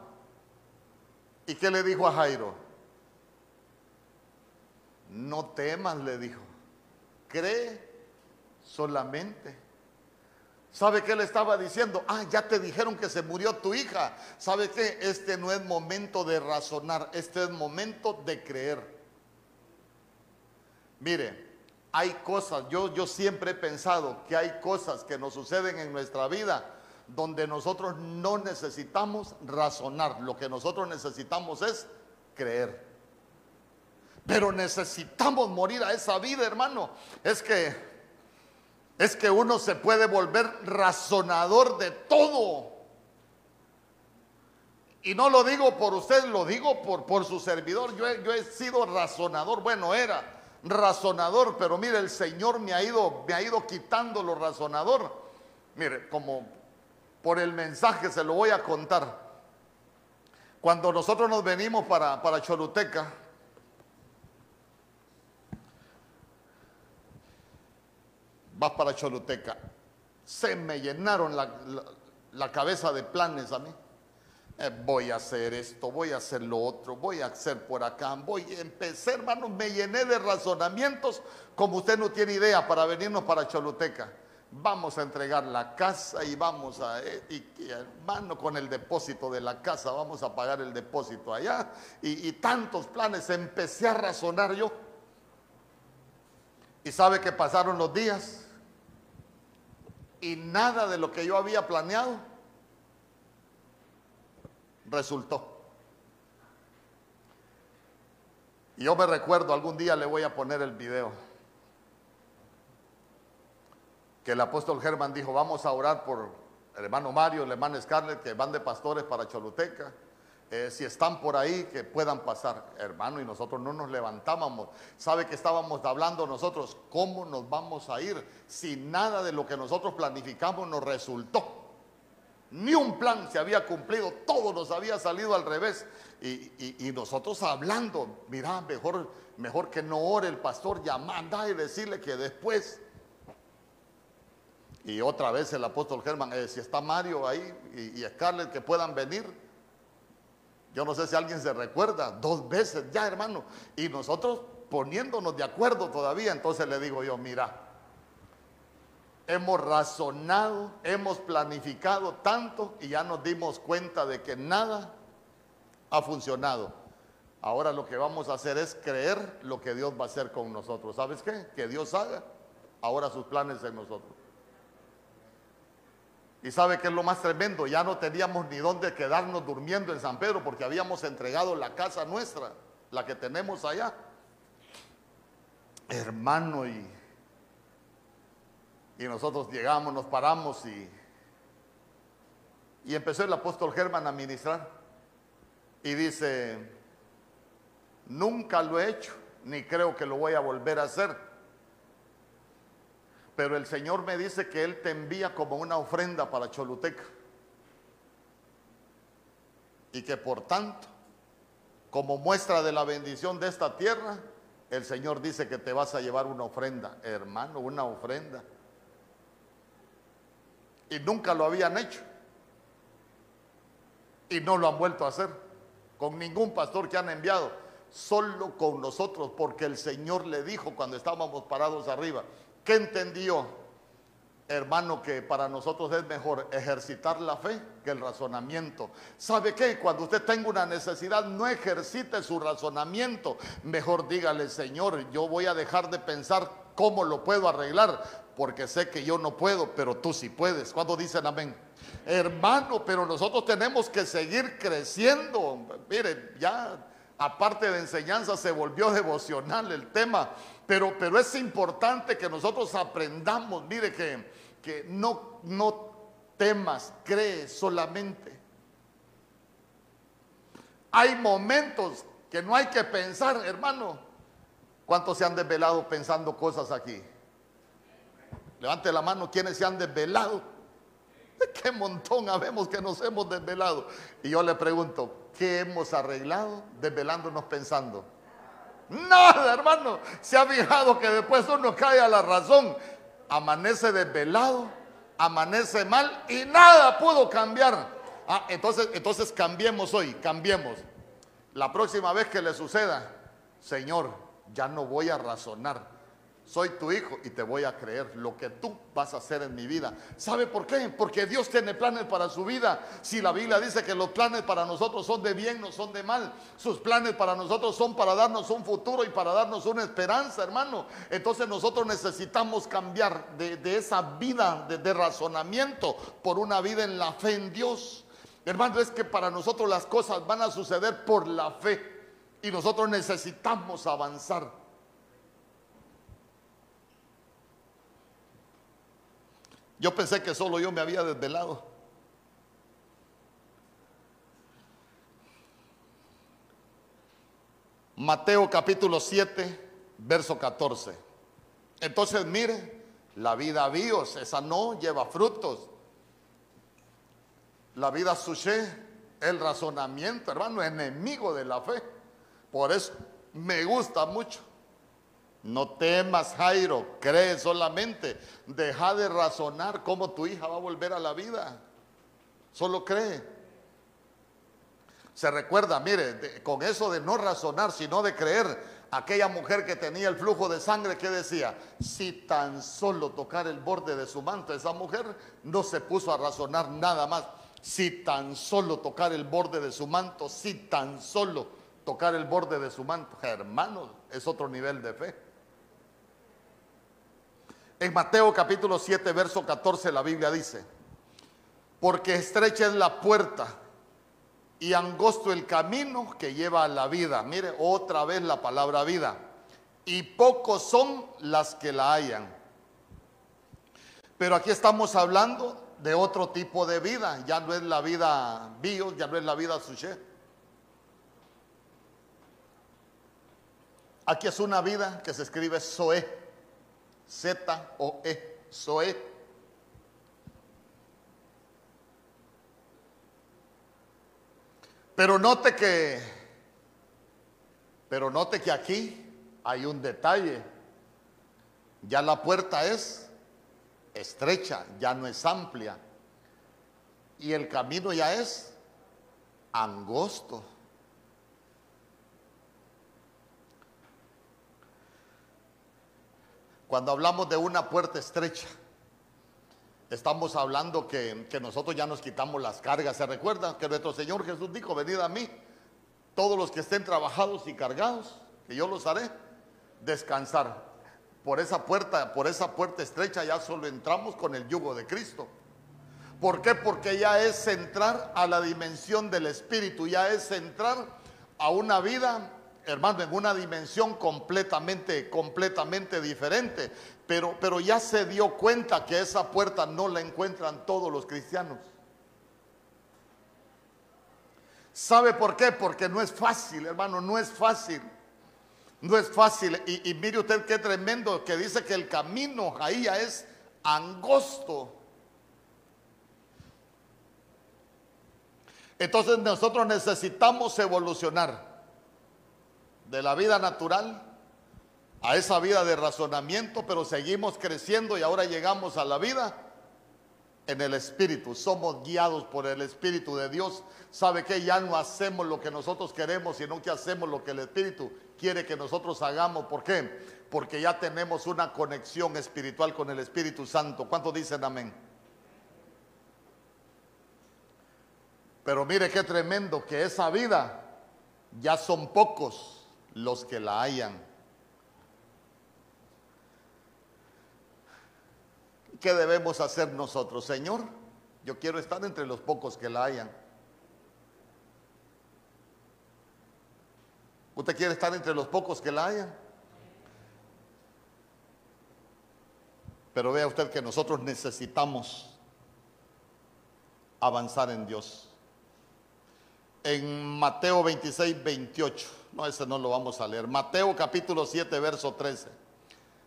¿Y qué le dijo a Jairo? No temas, le dijo. Cree solamente. ¿Sabe qué le estaba diciendo? Ah, ya te dijeron que se murió tu hija. ¿Sabe qué? Este no es momento de razonar, este es momento de creer. Mire, hay cosas, yo, yo siempre he pensado que hay cosas que nos suceden en nuestra vida donde nosotros no necesitamos razonar, lo que nosotros necesitamos es creer. Pero necesitamos morir a esa vida, hermano. Es que es que uno se puede volver razonador de todo. Y no lo digo por usted, lo digo por, por su servidor. Yo he, yo he sido razonador, bueno, era razonador, pero mire, el Señor me ha ido, me ha ido quitando lo razonador. Mire, como por el mensaje, se lo voy a contar. Cuando nosotros nos venimos para, para Choluteca, vas para Choluteca, se me llenaron la, cabeza de planes a mí. Eh, voy a hacer esto, voy a hacer lo otro, voy a hacer por acá, voy a empezar, hermano, me llené de razonamientos como usted no tiene idea para venirnos para Choluteca vamos a entregar la casa y vamos a, eh, y, hermano, con el depósito de la casa, vamos a pagar el depósito allá. Y, y, tantos planes, empecé a razonar yo. Y sabe que pasaron los días y nada de lo que yo había planeado resultó. Y yo me recuerdo, algún día le voy a poner el video que el apóstol Germán dijo, vamos a orar por el hermano Mario, el hermano Scarlett, que van de pastores para Choluteca. Eh, si están por ahí, que puedan pasar, hermano, y nosotros no nos levantábamos. ¿Sabe que estábamos hablando nosotros? ¿Cómo nos vamos a ir si nada de lo que nosotros planificamos nos resultó? Ni un plan se había cumplido, todo nos había salido al revés. Y, nosotros hablando, mira, mejor, mejor que no ore el pastor, llamando y decirle que después. Y otra vez el apóstol Germán, eh, si está Mario ahí y, y Scarlett que puedan venir, yo no sé si alguien se recuerda, dos veces ya, hermano. Y nosotros poniéndonos de acuerdo todavía, entonces le digo yo, mira, hemos razonado, hemos planificado tanto y ya nos dimos cuenta de que nada ha funcionado. Ahora lo que vamos a hacer es creer lo que Dios va a hacer con nosotros. ¿Sabes qué? Que Dios haga ahora sus planes en nosotros. Y sabe que es lo más tremendo, ya no teníamos ni dónde quedarnos durmiendo en San Pedro porque habíamos entregado la casa nuestra, la que tenemos allá. Hermano, y, y nosotros llegamos, nos paramos y, y empezó el apóstol Germán a ministrar. Y dice, nunca lo he hecho, ni creo que lo voy a volver a hacer pero el Señor me dice que Él te envía como una ofrenda para Choluteca. Y que por tanto, como muestra de la bendición de esta tierra, el Señor dice que te vas a llevar una ofrenda, hermano, una ofrenda. Y nunca lo habían hecho. Y no lo han vuelto a hacer con ningún pastor que han enviado, solo con nosotros, porque el Señor le dijo cuando estábamos parados arriba, ¿Qué entendió? Hermano, que para nosotros es mejor ejercitar la fe que el razonamiento. ¿Sabe qué? Cuando usted tenga una necesidad, no ejercite su razonamiento. Mejor dígale, Señor, yo voy a dejar de pensar cómo lo puedo arreglar, porque sé que yo no puedo, pero tú sí puedes. ¿Cuándo dicen amén? Hermano, pero nosotros tenemos que seguir creciendo. Mire, ya aparte de enseñanza se volvió devocional el tema. Pero, pero es importante que nosotros aprendamos, mire que, que no, no temas, cree solamente. Hay momentos que no hay que pensar, hermano. ¿Cuántos se han desvelado pensando cosas aquí? Levante la mano quienes se han desvelado. Qué montón habemos que nos hemos desvelado. Y yo le pregunto, ¿qué hemos arreglado desvelándonos pensando? Nada, hermano. Se ha fijado que después uno cae a la razón. Amanece desvelado, amanece mal y nada pudo cambiar. Ah, entonces, entonces cambiemos hoy, cambiemos. La próxima vez que le suceda, Señor, ya no voy a razonar soy tu hijo y te voy a creer lo que tú vas a hacer en mi vida. ¿Sabe por qué? Porque Dios tiene planes para su vida. Si la Biblia dice que los planes para nosotros son de bien, no son de mal. Sus planes para nosotros son para darnos un futuro y para darnos una esperanza, hermano. Entonces nosotros necesitamos cambiar de, esa vida de razonamiento por una vida en la fe en Dios. Hermano, es que para nosotros las cosas van a suceder por la fe. Y nosotros necesitamos avanzar. Yo pensé que solo yo me había desvelado. Mateo capítulo 7, verso 14. Entonces mire, la vida bios, esa no lleva frutos. La vida suché, el razonamiento, hermano, enemigo de la fe. Por eso me gusta mucho. No temas, Jairo, cree solamente. Deja de razonar cómo tu hija va a volver a la vida. Solo cree. Se recuerda, mire, con eso de no razonar, sino de creer, aquella mujer que tenía el flujo de sangre que decía, si tan solo tocar el borde de su manto, esa mujer no se puso a razonar nada más. Si tan solo tocar el borde de su manto, si tan solo tocar el borde de su manto, hermanos, es otro nivel de fe. En Mateo capítulo 7, verso 14, la Biblia dice, porque estrecha es la puerta y angosto el camino que lleva a la vida. Mire otra vez la palabra vida. Y pocos son las que la hallan. Pero aquí estamos hablando de otro tipo de vida, ya no es la vida bio, ya no es la vida suche. Aquí es una vida que se escribe Zoe, Z-O-E, Zoe. Pero note que, pero note que aquí hay un detalle. Ya la puerta es estrecha, ya no es amplia. Y el camino ya es angosto. Cuando hablamos de una puerta estrecha, estamos hablando que, nosotros ya nos quitamos las cargas. ¿Se recuerda que nuestro Señor Jesús dijo, venid a mí, todos los que estén trabajados y cargados, que yo los haré descansar. Por esa puerta, por esa puerta estrecha ya solo entramos con el yugo de Cristo. ¿Por qué? Porque ya es entrar a la dimensión del Espíritu, ya es entrar a una vida hermano, en una dimensión completamente, completamente diferente. Pero, pero ya se dio cuenta que esa puerta no la encuentran todos los cristianos. ¿Sabe por qué? Porque no es fácil, hermano, no es fácil. No es fácil. Y, y mire usted qué tremendo que dice que el camino ahí ya es angosto. Entonces nosotros necesitamos evolucionar de la vida natural a esa vida de razonamiento, pero seguimos creciendo y ahora llegamos a la vida en el Espíritu. Somos guiados por el Espíritu de Dios. ¿Sabe que Ya no hacemos lo que nosotros queremos, sino que hacemos lo que el Espíritu quiere que nosotros hagamos. ¿Por qué? Porque ya tenemos una conexión espiritual con el Espíritu Santo. ¿Cuántos dicen amén? Pero mire qué tremendo que esa vida ya son pocos los que la hayan. ¿Qué debemos hacer nosotros? Señor, yo quiero estar entre los pocos que la hayan. ¿Usted quiere estar entre los pocos que la hayan? Pero vea usted que nosotros necesitamos avanzar en Dios. En Mateo 26, 28. No, ese no lo vamos a leer. Mateo capítulo 7, verso 13.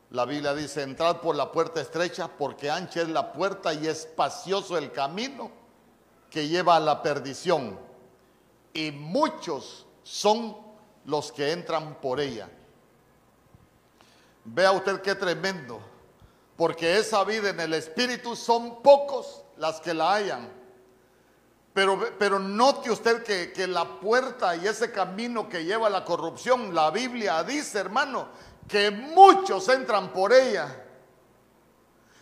La Biblia dice, entrad por la puerta estrecha porque ancha es la puerta y espacioso el camino que lleva a la perdición. Y muchos son los que entran por ella. Vea usted qué tremendo, porque esa vida en el Espíritu son pocos las que la hayan. Pero, note usted que, que la puerta y ese camino que lleva a la corrupción, la Biblia dice, hermano, que muchos entran por ella.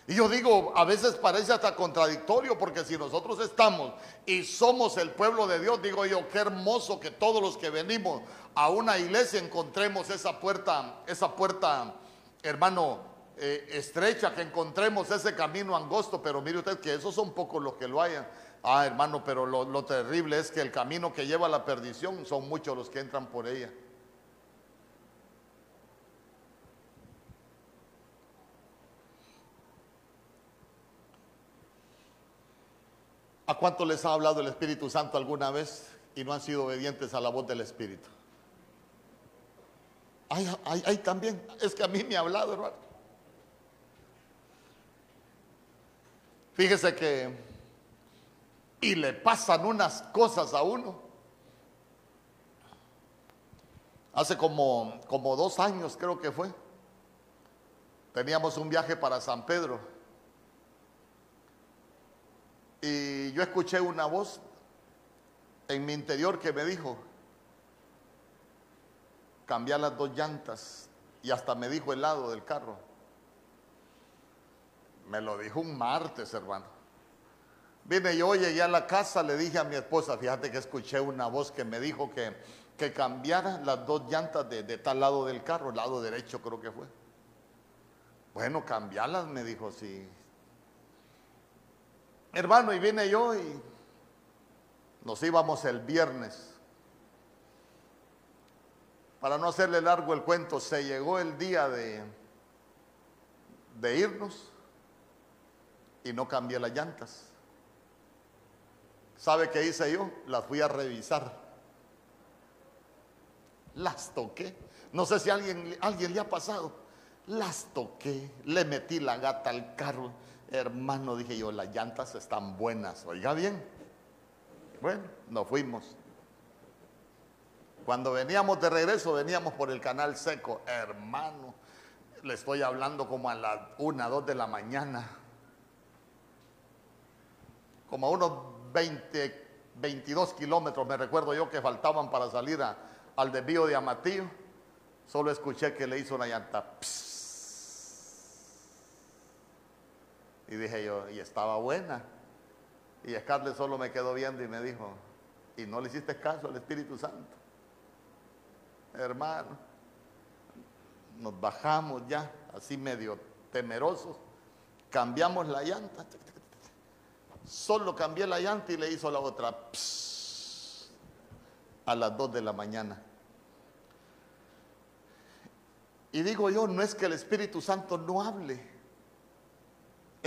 Y yo digo, a veces parece hasta contradictorio porque si nosotros estamos y somos el pueblo de Dios, digo yo, qué hermoso que todos los que venimos a una iglesia encontremos esa puerta, esa puerta, hermano, eh, estrecha, que encontremos ese camino angosto, pero mire usted que esos son pocos los que lo hayan. Ah, hermano, pero lo, terrible es que el camino que lleva a la perdición son muchos los que entran por ella. ¿A cuánto les ha hablado el Espíritu Santo alguna vez y no han sido obedientes a la voz del Espíritu? Ay, también, es que a mí me ha hablado, hermano. Fíjese que y le pasan unas cosas a uno. Hace como, como dos años creo que fue. Teníamos un viaje para San Pedro. Y yo escuché una voz en mi interior que me dijo, cambiar las dos llantas. Y hasta me dijo el lado del carro. Me lo dijo un martes, hermano. Vine yo, llegué a la casa, le dije a mi esposa, fíjate que escuché una voz que me dijo que, que cambiara las dos llantas de, tal lado del carro, el lado derecho creo que fue. Bueno, cambiarlas, me dijo, sí. Hermano, y vine yo y nos íbamos el viernes. Para no hacerle largo el cuento, se llegó el día de, de irnos y no cambié las llantas. ¿Sabe qué hice yo? Las fui a revisar. Las toqué. No sé si alguien, alguien le ha pasado. Las toqué, le metí la gata al carro. Hermano, dije yo, las llantas están buenas. Oiga bien. Bueno, nos fuimos. Cuando veníamos de regreso, veníamos por el canal seco. Hermano, le estoy hablando como a las una, dos de la mañana. Como a unos 20, 22 kilómetros, me recuerdo yo que faltaban para salir al desvío de Amatillo. Solo escuché que le hizo una llanta. Y dije yo, y estaba buena. Y Scarlett solo me quedó viendo y me dijo, ¿y no le hiciste caso al Espíritu Santo? Hermano, nos bajamos ya, así medio temerosos, cambiamos la llanta. Solo cambié la llanta y le hizo la otra a las 2 de la mañana. Y digo yo, no es que el Espíritu Santo no hable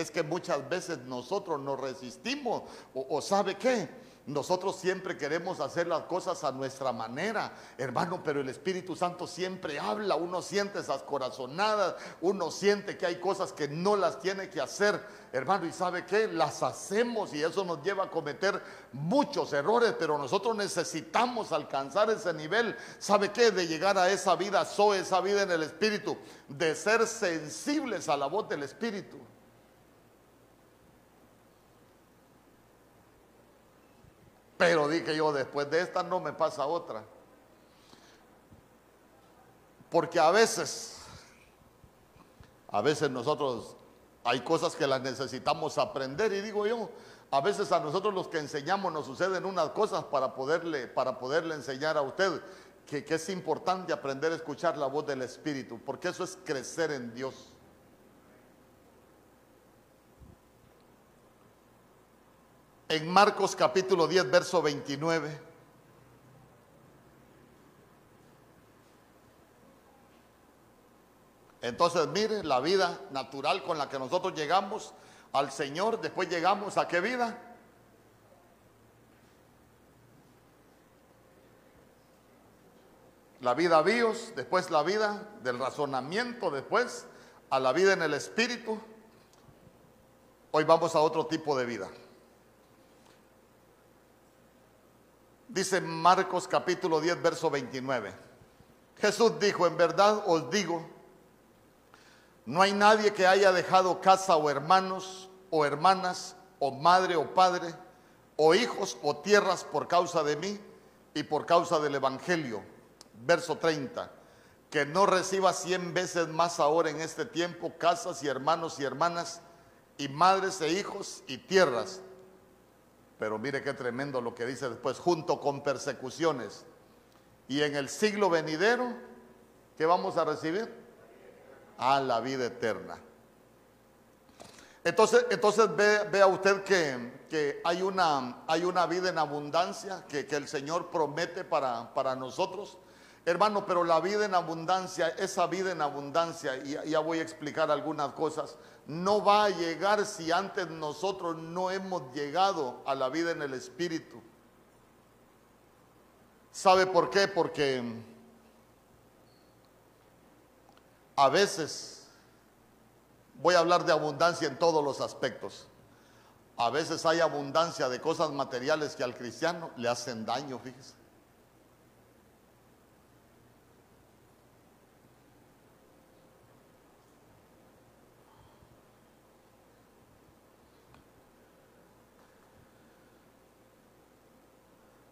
es que muchas veces nosotros nos resistimos o, sabe qué. Nosotros siempre queremos hacer las cosas a nuestra manera, hermano, pero el Espíritu Santo siempre habla, uno siente esas corazonadas, uno siente que hay cosas que no las tiene que hacer, hermano, y sabe qué, las hacemos y eso nos lleva a cometer muchos errores, pero nosotros necesitamos alcanzar ese nivel, ¿sabe qué? De llegar a esa vida, so esa vida en el Espíritu, de ser sensibles a la voz del Espíritu. Pero dije yo, después de esta no me pasa otra. Porque a veces, a veces nosotros hay cosas que las necesitamos aprender y digo yo, a veces a nosotros los que enseñamos nos suceden unas cosas para poderle, para poderle enseñar a usted que, que es importante aprender a escuchar la voz del Espíritu, porque eso es crecer en Dios. En Marcos capítulo 10, verso 29. Entonces, mire, la vida natural con la que nosotros llegamos al Señor, después llegamos a qué vida? La vida bios, después la vida del razonamiento, después a la vida en el espíritu. Hoy vamos a otro tipo de vida. Dice Marcos capítulo 10, verso 29. Jesús dijo, en verdad os digo, no hay nadie que haya dejado casa o hermanos o hermanas o madre o padre o hijos o tierras por causa de mí y por causa del Evangelio. Verso 30. Que no reciba cien veces más ahora en este tiempo casas y hermanos y hermanas y madres e hijos y tierras pero mire qué tremendo lo que dice después, junto con persecuciones. Y en el siglo venidero, ¿qué vamos a recibir? A la vida eterna. Entonces, entonces vea usted que, hay, una, hay, una, vida en abundancia que, el Señor promete para, para, nosotros. Hermano, pero la vida en abundancia, esa vida en abundancia, y ya voy a explicar algunas cosas, no va a llegar si antes nosotros no hemos llegado a la vida en el Espíritu. ¿Sabe por qué? Porque a veces, voy a hablar de abundancia en todos los aspectos, a veces hay abundancia de cosas materiales que al cristiano le hacen daño, fíjese.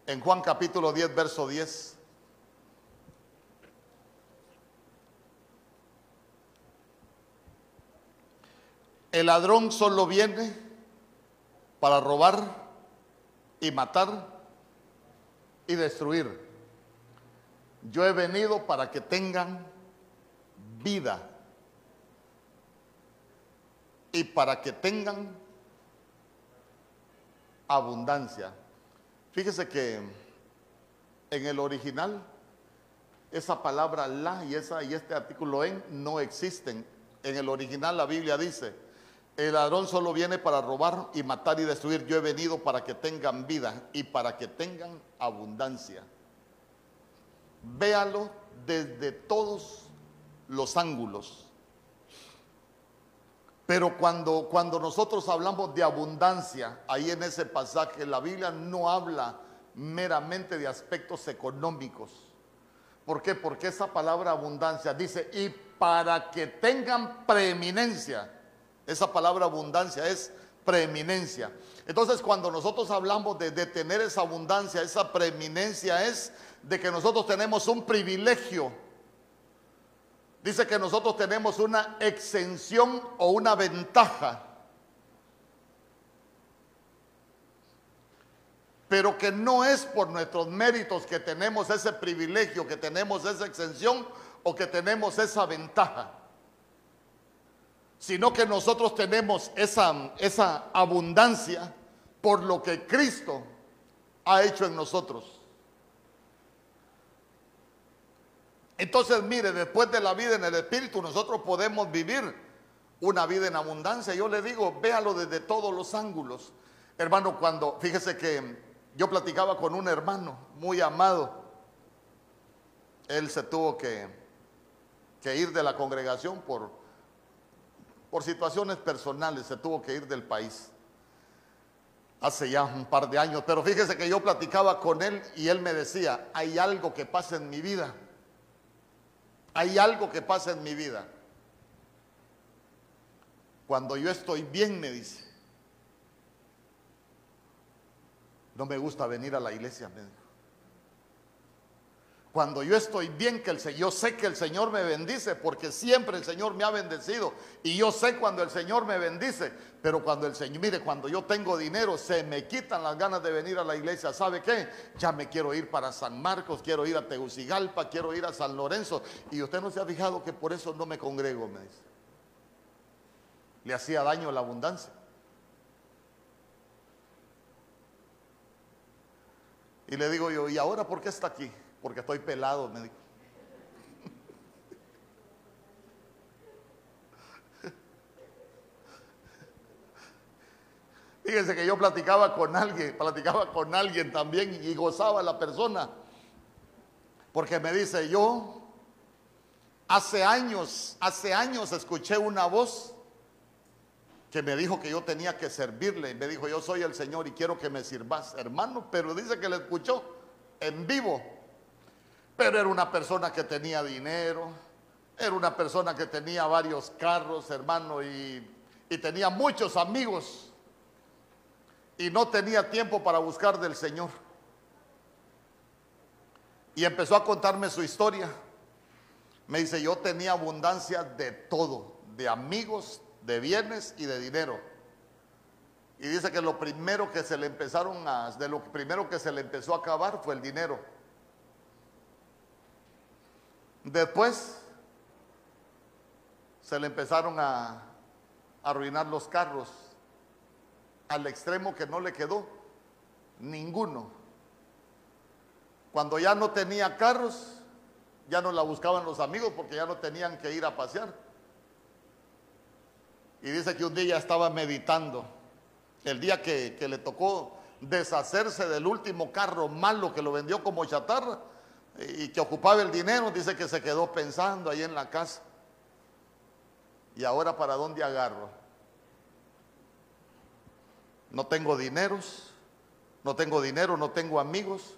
En Juan capítulo 10, verso 10. El ladrón solo viene para robar y matar y destruir. Yo he venido para que tengan vida y para que tengan abundancia. Fíjese que en el original esa palabra la y, esa, y este artículo en no existen. En el original la Biblia dice, el ladrón solo viene para robar y matar y destruir. Yo he venido para que tengan vida y para que tengan abundancia. Véalo desde todos los ángulos. Pero cuando, cuando nosotros hablamos de abundancia, ahí en ese pasaje, la Biblia no habla meramente de aspectos económicos. ¿Por qué? Porque esa palabra abundancia dice, y para que tengan preeminencia. Esa palabra abundancia es preeminencia. Entonces cuando nosotros hablamos de, de tener esa abundancia, esa preeminencia es de que nosotros tenemos un privilegio. Dice que nosotros tenemos una exención o una ventaja. Pero que no es por nuestros méritos que tenemos ese privilegio, que tenemos esa exención o que tenemos esa ventaja sino que nosotros tenemos esa, esa abundancia por lo que Cristo ha hecho en nosotros. Entonces, mire, después de la vida en el Espíritu, nosotros podemos vivir una vida en abundancia. Yo le digo, véalo desde todos los ángulos. Hermano, cuando, fíjese que yo platicaba con un hermano muy amado, él se tuvo que, que ir de la congregación por, por situaciones personales se tuvo que ir del país hace ya un par de años, pero fíjese que yo platicaba con él y él me decía, hay algo que pasa en mi vida, hay algo que pasa en mi vida. Cuando yo estoy bien, me dice, no me gusta venir a la iglesia, me cuando yo estoy bien, que el Señor, yo sé que el Señor me bendice, porque siempre el Señor me ha bendecido. Y yo sé cuando el Señor me bendice, pero cuando el Señor, mire, cuando yo tengo dinero, se me quitan las ganas de venir a la iglesia. ¿Sabe qué? Ya me quiero ir para San Marcos, quiero ir a Tegucigalpa, quiero ir a San Lorenzo. Y usted no se ha fijado que por eso no me congrego, me dice. Le hacía daño la abundancia. Y le digo yo, ¿y ahora por qué está aquí? porque estoy pelado, me dijo. Fíjense que yo platicaba con alguien, platicaba con alguien también y gozaba la persona. Porque me dice, yo hace años, hace años escuché una voz que me dijo que yo tenía que servirle. Y me dijo, yo soy el Señor y quiero que me sirvas, hermano. Pero dice que le escuchó en vivo. Pero era una persona que tenía dinero, era una persona que tenía varios carros, hermano, y, tenía muchos amigos. Y no tenía tiempo para buscar del Señor. Y empezó a contarme su historia. Me dice, yo tenía abundancia de todo, de amigos, de bienes y de dinero. Y dice que lo primero que se le empezaron a, de lo primero que se le empezó a acabar fue el dinero. Después se le empezaron a arruinar los carros al extremo que no le quedó ninguno. Cuando ya no tenía carros, ya no la buscaban los amigos porque ya no tenían que ir a pasear. Y dice que un día estaba meditando, el día que, que le tocó deshacerse del último carro malo que lo vendió como chatarra, y que ocupaba el dinero, dice que se quedó pensando ahí en la casa. ¿Y ahora para dónde agarro? No tengo dineros, no tengo dinero, no tengo amigos,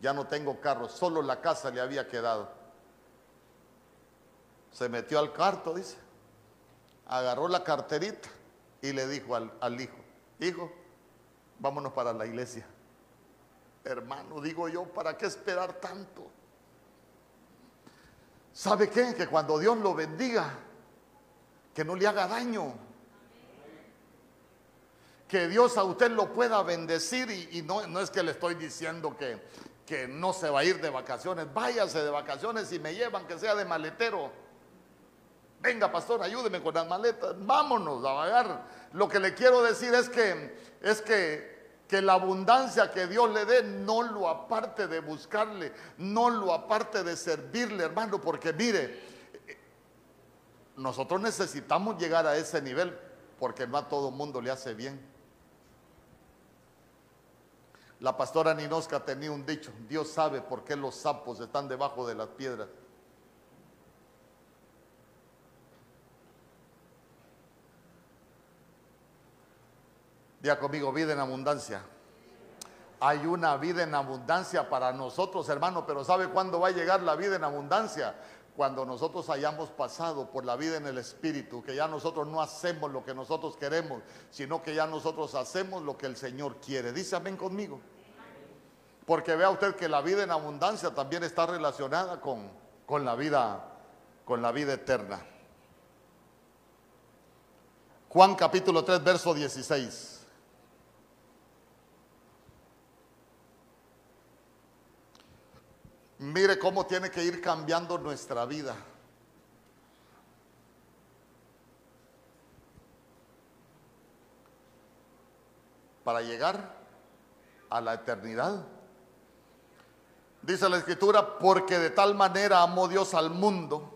ya no tengo carro, solo la casa le había quedado. Se metió al cuarto, dice, agarró la carterita y le dijo al, al hijo, hijo, vámonos para la iglesia. Hermano, digo yo, ¿para qué esperar tanto? ¿Sabe qué? Que cuando Dios lo bendiga, que no le haga daño. Que Dios a usted lo pueda bendecir y, no, es que le estoy diciendo que, que no se va a ir de vacaciones. Váyase de vacaciones y me llevan que sea de maletero. Venga, pastor, ayúdeme con las maletas. Vámonos a vagar. Lo que le quiero decir es que es que que la abundancia que Dios le dé no lo aparte de buscarle, no lo aparte de servirle, hermano, porque mire, nosotros necesitamos llegar a ese nivel, porque no a todo mundo le hace bien. La pastora Ninosca tenía un dicho, Dios sabe por qué los sapos están debajo de las piedras. Día conmigo, vida en abundancia. Hay una vida en abundancia para nosotros, hermano, pero ¿sabe cuándo va a llegar la vida en abundancia? Cuando nosotros hayamos pasado por la vida en el Espíritu, que ya nosotros no hacemos lo que nosotros queremos, sino que ya nosotros hacemos lo que el Señor quiere. Dice amén conmigo. Porque vea usted que la vida en abundancia también está relacionada con, con la vida, con la vida eterna. Juan capítulo 3, verso 16. Mire cómo tiene que ir cambiando nuestra vida. Para llegar a la eternidad. Dice la escritura, porque de tal manera amó Dios al mundo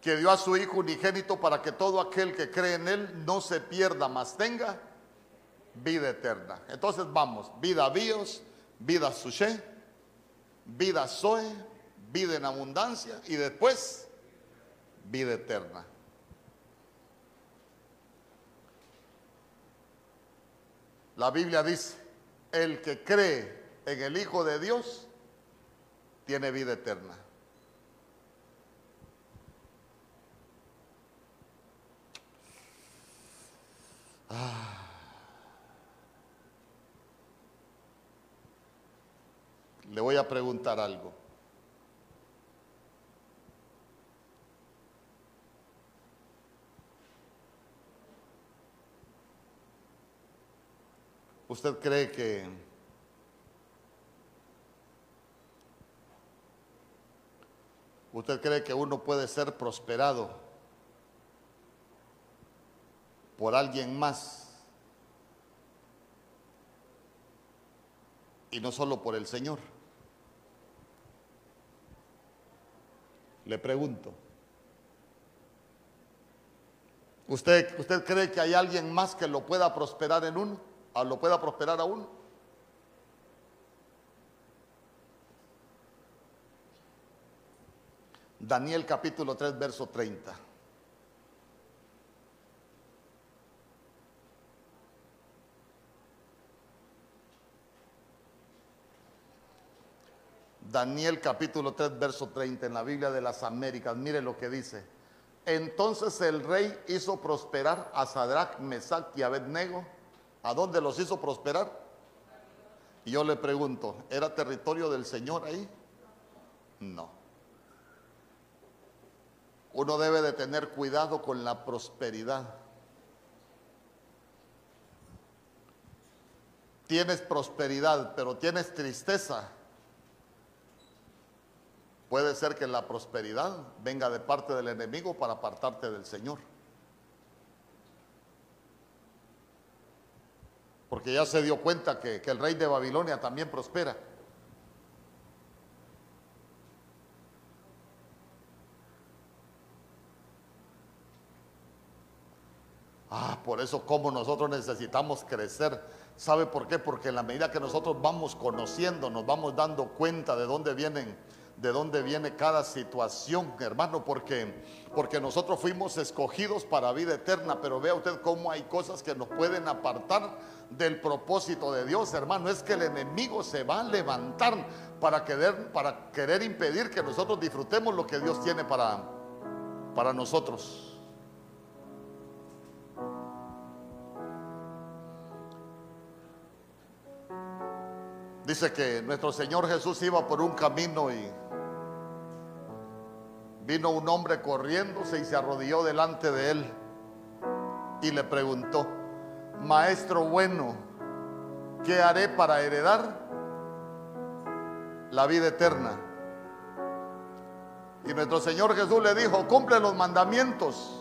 que dio a su Hijo unigénito para que todo aquel que cree en Él no se pierda, mas tenga vida eterna. Entonces vamos, vida bios, vida suché, vida Zoe, vida en abundancia y después vida eterna. La Biblia dice, el que cree en el Hijo de Dios tiene vida eterna. Ah. Le voy a preguntar algo. ¿Usted cree que ¿Usted cree que uno puede ser prosperado por alguien más y no solo por el Señor? Le pregunto. ¿Usted, ¿Usted cree que hay alguien más que lo pueda prosperar en uno? ¿Lo pueda prosperar a? Daniel capítulo 3, verso 30. Daniel capítulo 3, verso 30 en la Biblia de las Américas. Mire lo que dice. Entonces el rey hizo prosperar a Sadrach, Mesach y Abednego. ¿A dónde los hizo prosperar? Y yo le pregunto, ¿era territorio del Señor ahí? No. Uno debe de tener cuidado con la prosperidad. Tienes prosperidad, pero tienes tristeza. Puede ser que la prosperidad venga de parte del enemigo para apartarte del Señor. Porque ya se dio cuenta que, el rey de Babilonia también prospera. Ah, por eso como nosotros necesitamos crecer. ¿Sabe por qué? Porque en la medida que nosotros vamos conociendo, nos vamos dando cuenta de dónde vienen, de dónde viene cada situación, hermano, porque porque nosotros fuimos escogidos para vida eterna, pero vea usted cómo hay cosas que nos pueden apartar del propósito de Dios, hermano. Es que el enemigo se va a levantar para querer, para querer impedir que nosotros disfrutemos lo que Dios tiene para, para nosotros. Dice que nuestro Señor Jesús iba por un camino y vino un hombre corriéndose y se arrodilló delante de él y le preguntó, Maestro bueno, ¿qué haré para heredar la vida eterna? Y nuestro Señor Jesús le dijo, cumple los mandamientos.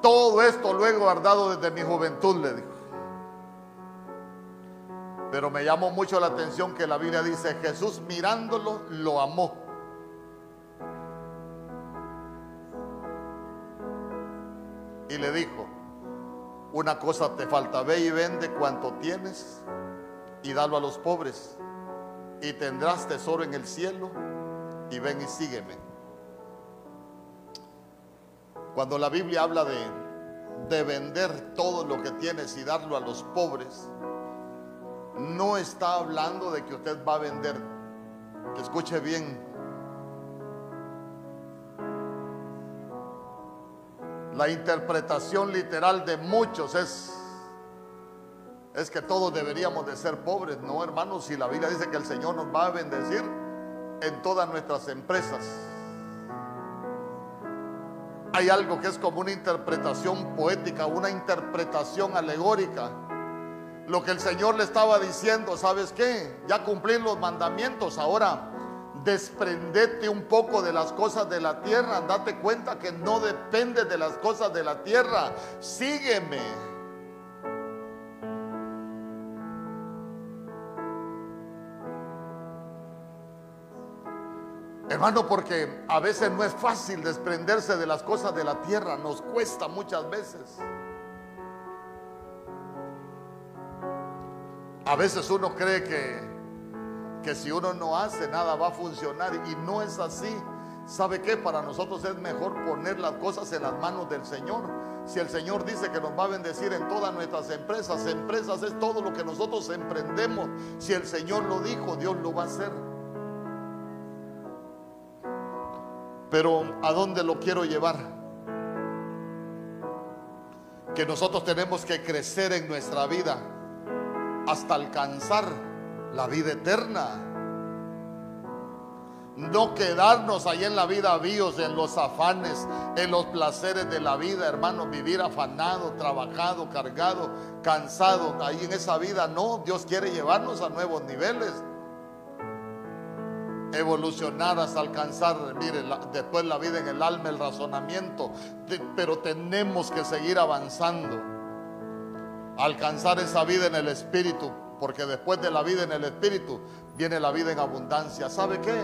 Todo esto lo he guardado desde mi juventud, le dijo. Pero me llamó mucho la atención que la Biblia dice, Jesús mirándolo lo amó. Y le dijo, una cosa te falta, ve y vende cuanto tienes y dalo a los pobres y tendrás tesoro en el cielo y ven y sígueme. Cuando la Biblia habla de, de vender todo lo que tienes y darlo a los pobres, no está hablando de que usted va a vender, que escuche bien, la interpretación literal de muchos es es que todos deberíamos de ser pobres, no hermanos, si la Biblia dice que el Señor nos va a bendecir en todas nuestras empresas. Hay algo que es como una interpretación poética, una interpretación alegórica. Lo que el Señor le estaba diciendo, ¿sabes qué? Ya cumplí los mandamientos, ahora desprendete un poco de las cosas de la tierra, date cuenta que no depende de las cosas de la tierra, sígueme. Hermano, porque a veces no es fácil desprenderse de las cosas de la tierra, nos cuesta muchas veces. A veces uno cree que, que si uno no hace nada va a funcionar y no es así. ¿Sabe qué? Para nosotros es mejor poner las cosas en las manos del Señor. Si el Señor dice que nos va a bendecir en todas nuestras empresas, empresas es todo lo que nosotros emprendemos. Si el Señor lo dijo, Dios lo va a hacer. Pero ¿a dónde lo quiero llevar? Que nosotros tenemos que crecer en nuestra vida hasta alcanzar la vida eterna. No quedarnos ahí en la vida vivos, en los afanes, en los placeres de la vida, hermano. Vivir afanado, trabajado, cargado, cansado. Ahí en esa vida, no. Dios quiere llevarnos a nuevos niveles evolucionar alcanzar, mire, después la vida en el alma, el razonamiento, pero tenemos que seguir avanzando, alcanzar esa vida en el espíritu, porque después de la vida en el espíritu viene la vida en abundancia. ¿Sabe qué?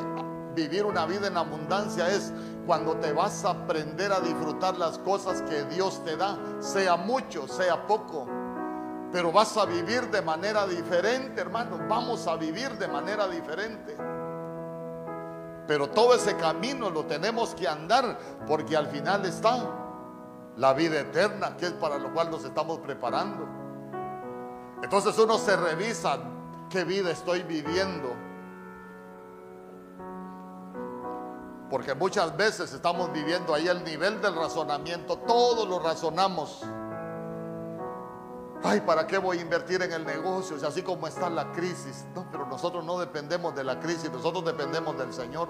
Vivir una vida en abundancia es cuando te vas a aprender a disfrutar las cosas que Dios te da, sea mucho, sea poco. Pero vas a vivir de manera diferente, hermano. Vamos a vivir de manera diferente. Pero todo ese camino lo tenemos que andar porque al final está la vida eterna, que es para lo cual nos estamos preparando. Entonces uno se revisa qué vida estoy viviendo. Porque muchas veces estamos viviendo ahí el nivel del razonamiento, todos lo razonamos. Ay, ¿para qué voy a invertir en el negocio? Si así como está la crisis. No, pero nosotros no dependemos de la crisis, nosotros dependemos del Señor.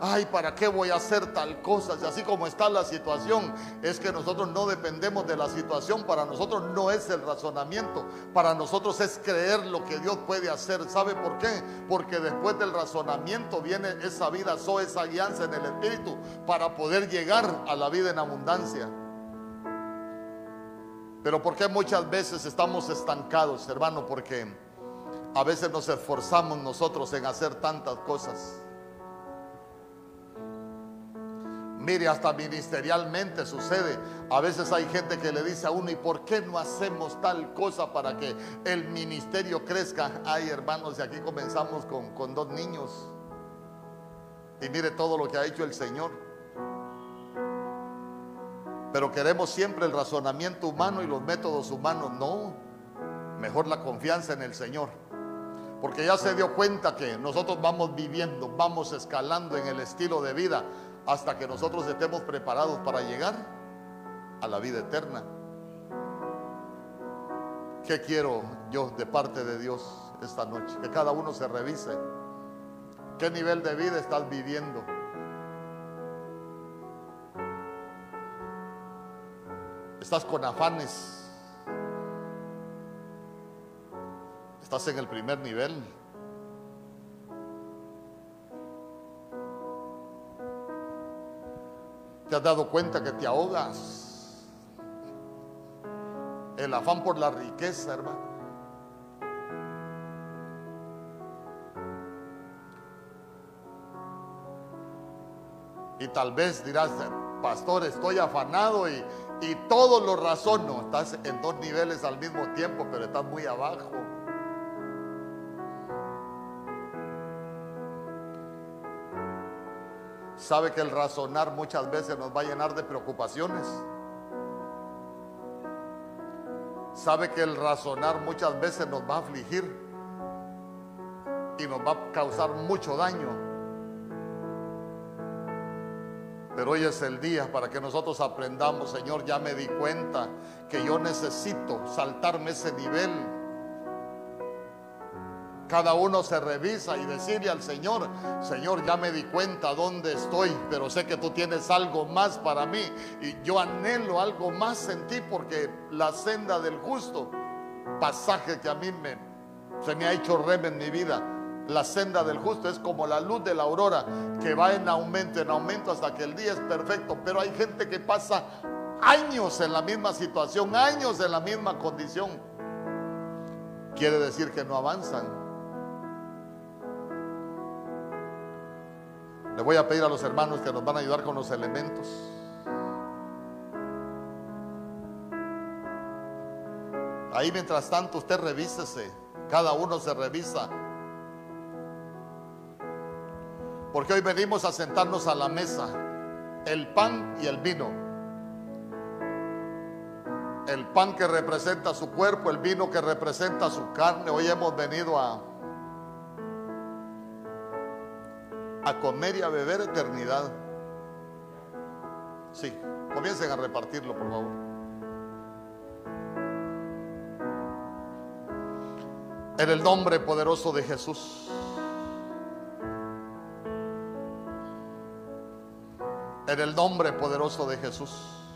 Ay, ¿para qué voy a hacer tal cosa? Si así como está la situación, es que nosotros no dependemos de la situación. Para nosotros no es el razonamiento. Para nosotros es creer lo que Dios puede hacer. ¿Sabe por qué? Porque después del razonamiento viene esa vida, so esa guianza en el Espíritu para poder llegar a la vida en abundancia. Pero ¿por qué muchas veces estamos estancados, hermano? Porque a veces nos esforzamos nosotros en hacer tantas cosas. Mire, hasta ministerialmente sucede. A veces hay gente que le dice a uno, ¿y por qué no hacemos tal cosa para que el ministerio crezca? Ay, hermanos, y aquí comenzamos con, con dos niños. Y mire todo lo que ha hecho el Señor. Pero queremos siempre el razonamiento humano y los métodos humanos. No, mejor la confianza en el Señor. Porque ya se dio cuenta que nosotros vamos viviendo, vamos escalando en el estilo de vida hasta que nosotros estemos preparados para llegar a la vida eterna. ¿Qué quiero yo de parte de Dios esta noche? Que cada uno se revise. ¿Qué nivel de vida estás viviendo? Estás con afanes. Estás en el primer nivel. ¿Te has dado cuenta que te ahogas? El afán por la riqueza, hermano. Y tal vez dirás, pastor, estoy afanado y, y todo lo razono. Estás en dos niveles al mismo tiempo, pero estás muy abajo. Sabe que el razonar muchas veces nos va a llenar de preocupaciones. Sabe que el razonar muchas veces nos va a afligir y nos va a causar mucho daño. Pero hoy es el día para que nosotros aprendamos, Señor, ya me di cuenta que yo necesito saltarme ese nivel. Cada uno se revisa y decirle al Señor, Señor, ya me di cuenta dónde estoy, pero sé que tú tienes algo más para mí y yo anhelo algo más en ti porque la senda del justo, pasaje que a mí me, se me ha hecho rem en mi vida, la senda del justo es como la luz de la aurora que va en aumento, en aumento hasta que el día es perfecto. Pero hay gente que pasa años en la misma situación, años en la misma condición. Quiere decir que no avanzan. Le voy a pedir a los hermanos que nos van a ayudar con los elementos. Ahí mientras tanto usted revísese, cada uno se revisa Porque hoy venimos a sentarnos a la mesa, el pan y el vino. El pan que representa su cuerpo, el vino que representa su carne. Hoy hemos venido a, a comer y a beber eternidad. Sí, comiencen a repartirlo, por favor. En el nombre poderoso de Jesús. En el nombre poderoso de Jesús.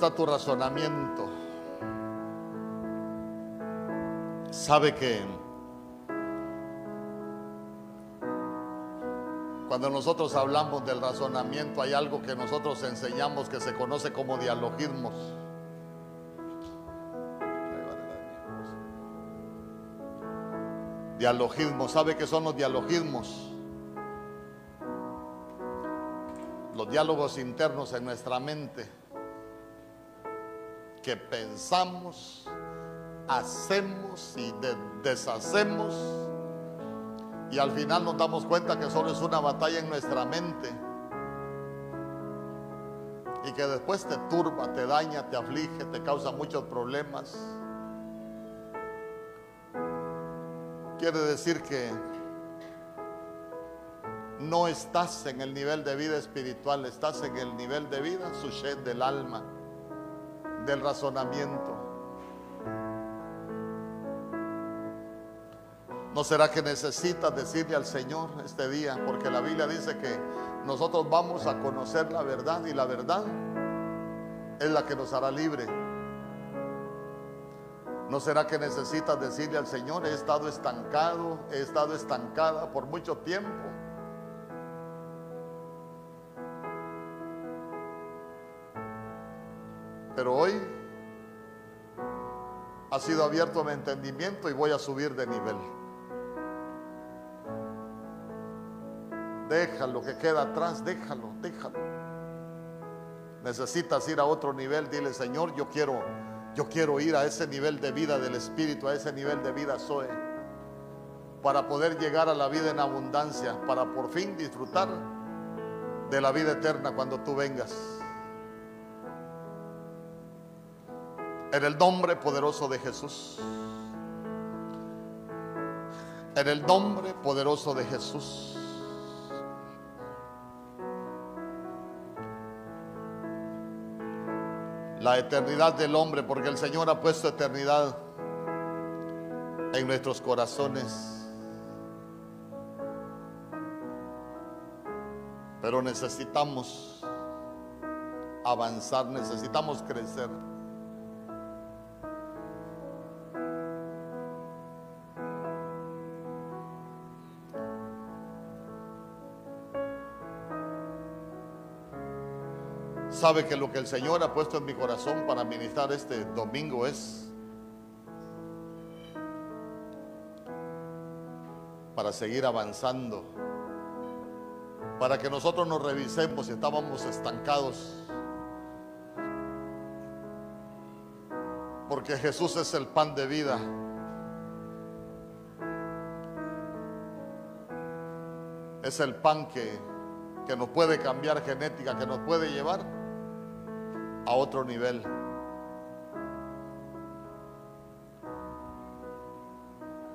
Está tu razonamiento? Sabe que Cuando nosotros hablamos del razonamiento hay algo que nosotros enseñamos que se conoce como dialogismos. Dialogismos, ¿sabe qué son los dialogismos? Los diálogos internos en nuestra mente que pensamos, hacemos y deshacemos y al final nos damos cuenta que solo es una batalla en nuestra mente. Y que después te turba, te daña, te aflige, te causa muchos problemas. Quiere decir que no estás en el nivel de vida espiritual, estás en el nivel de vida, su del alma, del razonamiento. ¿No será que necesitas decirle al Señor este día? Porque la Biblia dice que nosotros vamos a conocer la verdad y la verdad es la que nos hará libre. ¿No será que necesitas decirle al Señor, he estado estancado, he estado estancada por mucho tiempo? Pero hoy ha sido abierto mi entendimiento y voy a subir de nivel. Déjalo que queda atrás, déjalo, déjalo. Necesitas ir a otro nivel, dile, Señor, yo quiero yo quiero ir a ese nivel de vida del espíritu, a ese nivel de vida soy para poder llegar a la vida en abundancia, para por fin disfrutar de la vida eterna cuando tú vengas. En el nombre poderoso de Jesús. En el nombre poderoso de Jesús. la eternidad del hombre, porque el Señor ha puesto eternidad en nuestros corazones. Pero necesitamos avanzar, necesitamos crecer. Sabe que lo que el Señor ha puesto en mi corazón para ministrar este domingo es para seguir avanzando, para que nosotros nos revisemos si estábamos estancados. Porque Jesús es el pan de vida. Es el pan que, que nos puede cambiar genética, que nos puede llevar a otro nivel.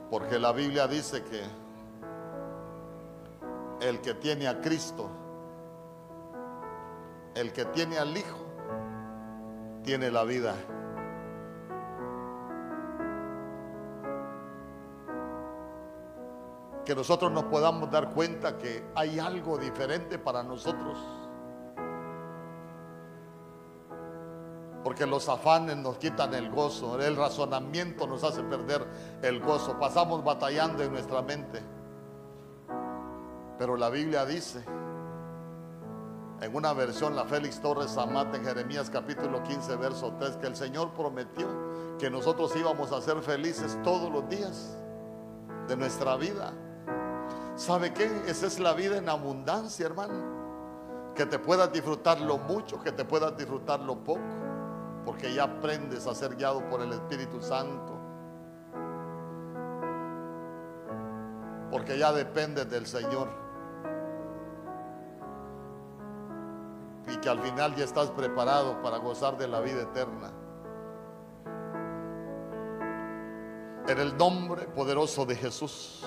Porque la Biblia dice que el que tiene a Cristo, el que tiene al Hijo, tiene la vida. Que nosotros nos podamos dar cuenta que hay algo diferente para nosotros. Porque los afanes nos quitan el gozo, el razonamiento nos hace perder el gozo. Pasamos batallando en nuestra mente. Pero la Biblia dice, en una versión, la Félix Torres Amat en Jeremías capítulo 15, verso 3, que el Señor prometió que nosotros íbamos a ser felices todos los días de nuestra vida. ¿Sabe qué? Esa es la vida en abundancia, hermano. Que te puedas disfrutar lo mucho, que te puedas disfrutar lo poco, porque ya aprendes a ser guiado por el Espíritu Santo. Porque ya dependes del Señor. y que al final ya estás preparado para gozar de la vida eterna. En el nombre poderoso de Jesús.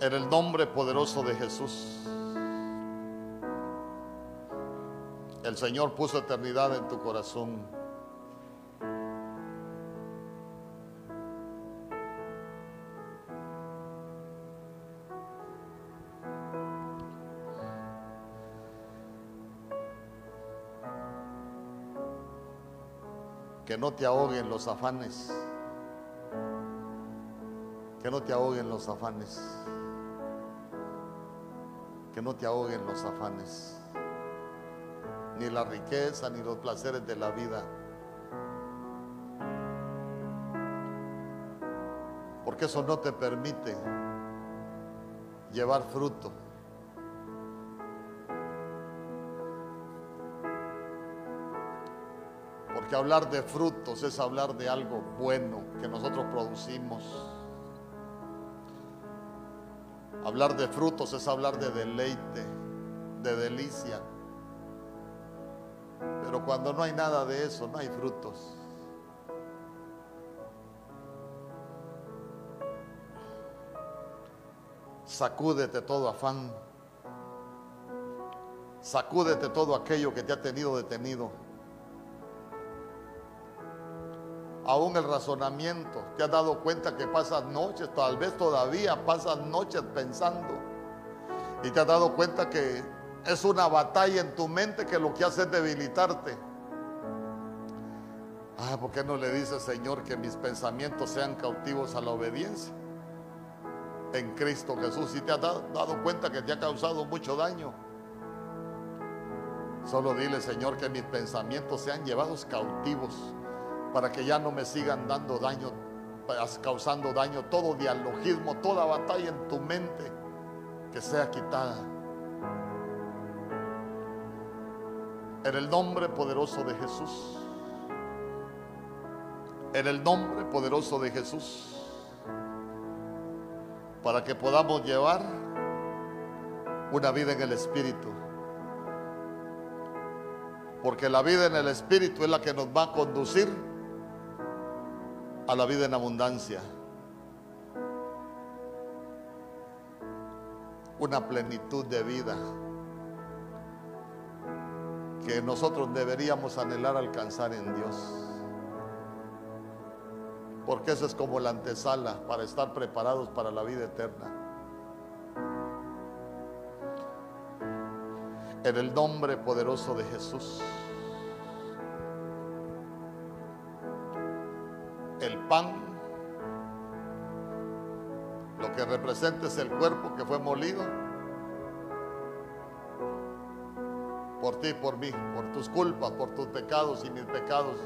En el nombre poderoso de Jesús. El Señor puso eternidad en tu corazón. que no te ahoguen los afanes. Que no te ahoguen los afanes. Que no te ahoguen los afanes. Ni la riqueza, ni los placeres de la vida. Porque eso no te permite llevar fruto. Porque hablar de frutos es hablar de algo bueno que nosotros producimos. Hablar de frutos es hablar de deleite, de delicia. Pero cuando no hay nada de eso, no hay frutos. Sacúdete todo afán. Sacúdete todo aquello que te ha tenido detenido. aún el razonamiento. Te has dado cuenta que pasas noches, tal vez todavía pasas noches pensando. Y te has dado cuenta que es una batalla en tu mente que lo que hace es debilitarte. Ah, ¿por qué no le dices, Señor, que mis pensamientos sean cautivos a la obediencia? En Cristo Jesús. Si te has dado cuenta que te ha causado mucho daño. Solo dile, Señor, que mis pensamientos sean llevados cautivos para que ya no me sigan dando daño, causando daño, todo dialogismo, toda batalla en tu mente que sea quitada. En el nombre poderoso de Jesús. En el nombre poderoso de Jesús. Para que podamos llevar una vida en el Espíritu. Porque la vida en el Espíritu es la que nos va a conducir a la vida en abundancia. Una plenitud de vida que nosotros deberíamos anhelar alcanzar en Dios. Porque eso es como la antesala para estar preparados para la vida eterna. En el nombre poderoso de Jesús. el pan, lo que representa es el cuerpo que fue molido por ti, por mí, por tus culpas, por tus pecados y mis pecados,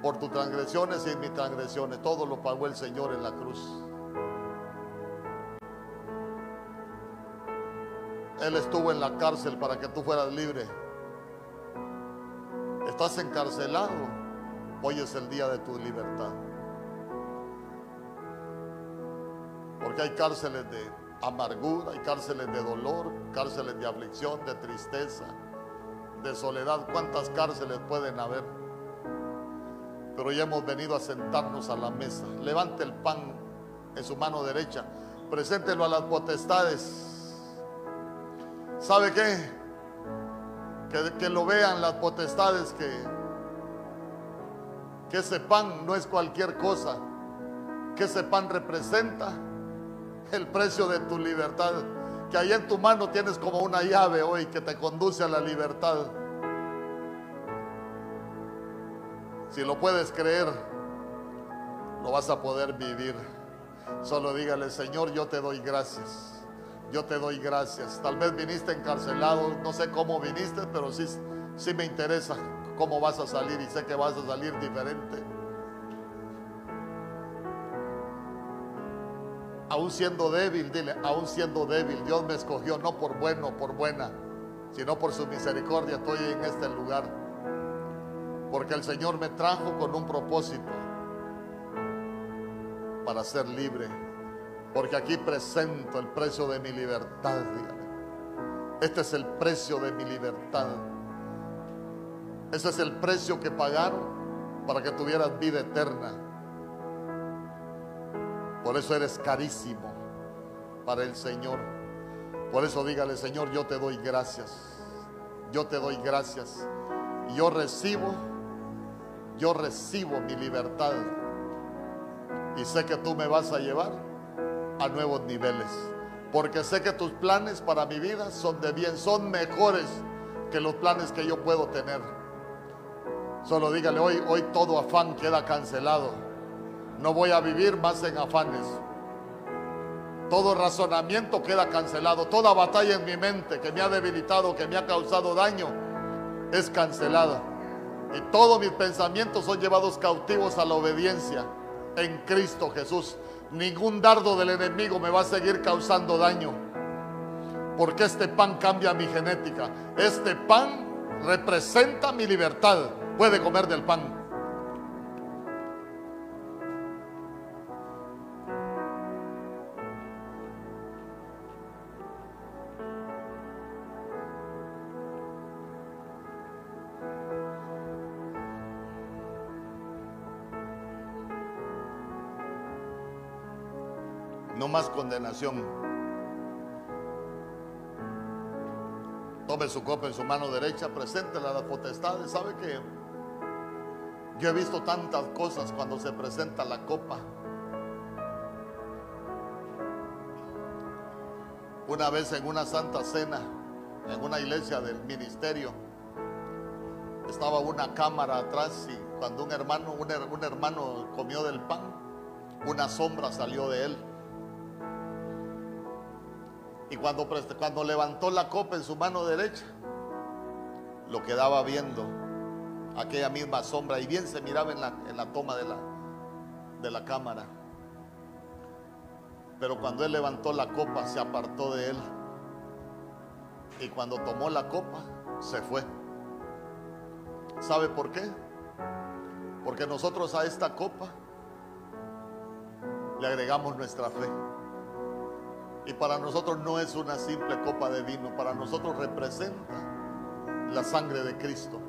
por tus transgresiones y mis transgresiones. Todo lo pagó el Señor en la cruz. Él estuvo en la cárcel para que tú fueras libre. Estás encarcelado. Hoy es el día de tu libertad. Porque hay cárceles de amargura, hay cárceles de dolor, cárceles de aflicción, de tristeza, de soledad. ¿Cuántas cárceles pueden haber? Pero ya hemos venido a sentarnos a la mesa. Levante el pan en su mano derecha. Preséntelo a las potestades. ¿Sabe qué? Que, que lo vean las potestades que, que ese pan no es cualquier cosa. Que ese pan representa el precio de tu libertad. Que ahí en tu mano tienes como una llave hoy que te conduce a la libertad. Si lo puedes creer, lo vas a poder vivir. Solo dígale, Señor, yo te doy gracias. Yo te doy gracias. Tal vez viniste encarcelado, no sé cómo viniste, pero sí, sí me interesa cómo vas a salir y sé que vas a salir diferente. Aún siendo débil, dile, aún siendo débil, Dios me escogió no por bueno, por buena, sino por su misericordia. Estoy en este lugar. Porque el Señor me trajo con un propósito para ser libre. Porque aquí presento el precio de mi libertad. Dígale. Este es el precio de mi libertad. Ese es el precio que pagaron para que tuvieras vida eterna. Por eso eres carísimo para el Señor. Por eso dígale, Señor, yo te doy gracias. Yo te doy gracias. Yo recibo, yo recibo mi libertad. Y sé que tú me vas a llevar a nuevos niveles. Porque sé que tus planes para mi vida son de bien, son mejores que los planes que yo puedo tener. Solo dígale, hoy, hoy todo afán queda cancelado. No voy a vivir más en afanes. Todo razonamiento queda cancelado. Toda batalla en mi mente que me ha debilitado, que me ha causado daño, es cancelada. Y todos mis pensamientos son llevados cautivos a la obediencia en Cristo Jesús. Ningún dardo del enemigo me va a seguir causando daño. Porque este pan cambia mi genética. Este pan representa mi libertad. Puede comer del pan. Más condenación. Tome su copa en su mano derecha, preséntela a las potestades. ¿Sabe que yo he visto tantas cosas cuando se presenta la copa? Una vez en una santa cena, en una iglesia del ministerio, estaba una cámara atrás y cuando un hermano, un, un hermano comió del pan, una sombra salió de él. Y cuando, cuando levantó la copa en su mano derecha, lo quedaba viendo aquella misma sombra y bien se miraba en la, en la toma de la, de la cámara. Pero cuando él levantó la copa, se apartó de él. Y cuando tomó la copa, se fue. ¿Sabe por qué? Porque nosotros a esta copa le agregamos nuestra fe. Y para nosotros no es una simple copa de vino, para nosotros representa la sangre de Cristo.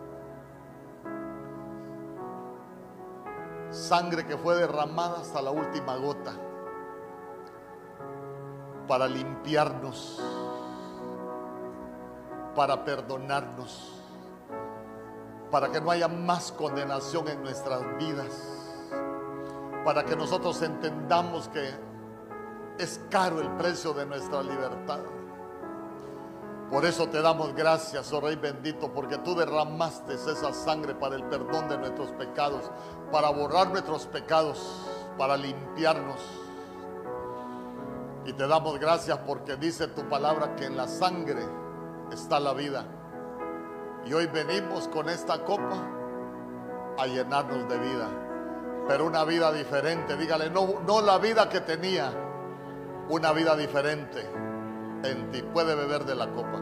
Sangre que fue derramada hasta la última gota para limpiarnos, para perdonarnos, para que no haya más condenación en nuestras vidas, para que nosotros entendamos que es caro el precio de nuestra libertad. Por eso te damos gracias, oh Rey bendito, porque tú derramaste esa sangre para el perdón de nuestros pecados, para borrar nuestros pecados, para limpiarnos. Y te damos gracias porque dice tu palabra que en la sangre está la vida. Y hoy venimos con esta copa a llenarnos de vida. Pero una vida diferente. Dígale, no, no la vida que tenía, una vida diferente en ti. Puede beber de la copa.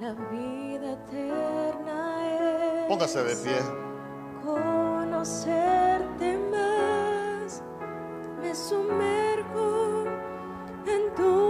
La vida eterna es Póngase de pie. conocerte más. Me sumerjo en tu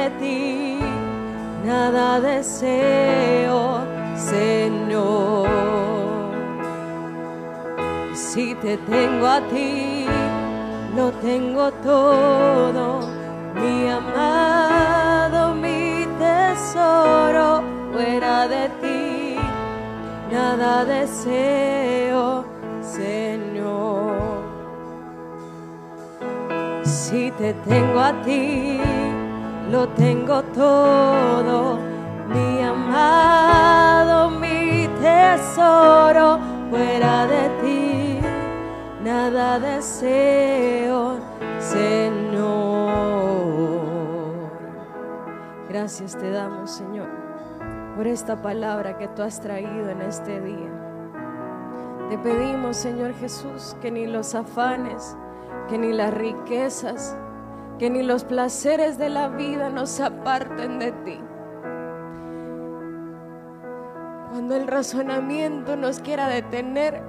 de ti, nada deseo, Señor. Si te tengo a ti, lo tengo todo. Mi amado, mi tesoro, fuera de ti, nada deseo, Señor. Si te tengo a ti, lo tengo todo. Mi amado, mi tesoro, fuera de ti, nada deseo, Señor. Gracias te damos, Señor, por esta palabra que tú has traído en este día. Te pedimos, Señor Jesús, que ni los afanes, que ni las riquezas, que ni los placeres de la vida nos aparten de ti. Cuando el razonamiento nos quiera detener,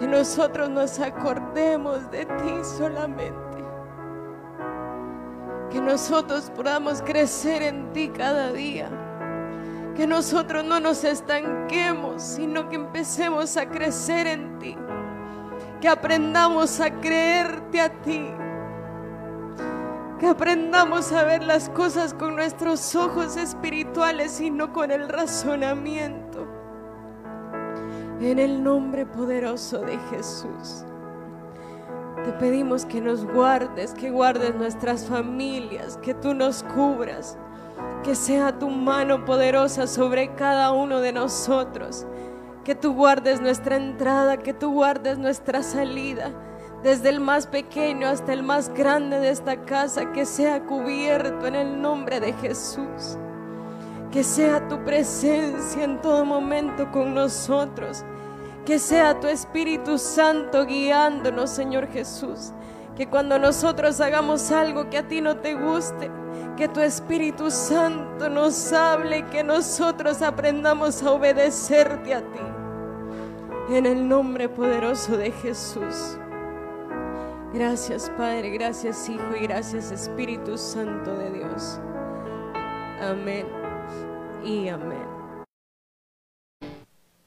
que nosotros nos acordemos de ti solamente. Que nosotros podamos crecer en ti cada día. Que nosotros no nos estanquemos, sino que empecemos a crecer en ti. Que aprendamos a creerte a ti. Que aprendamos a ver las cosas con nuestros ojos espirituales y no con el razonamiento. En el nombre poderoso de Jesús. Te pedimos que nos guardes, que guardes nuestras familias, que tú nos cubras, que sea tu mano poderosa sobre cada uno de nosotros, que tú guardes nuestra entrada, que tú guardes nuestra salida, desde el más pequeño hasta el más grande de esta casa, que sea cubierto en el nombre de Jesús. Que sea tu presencia en todo momento con nosotros. Que sea tu Espíritu Santo guiándonos, Señor Jesús. Que cuando nosotros hagamos algo que a ti no te guste, que tu Espíritu Santo nos hable y que nosotros aprendamos a obedecerte a ti. En el nombre poderoso de Jesús. Gracias Padre, gracias Hijo y gracias Espíritu Santo de Dios. Amén y amén.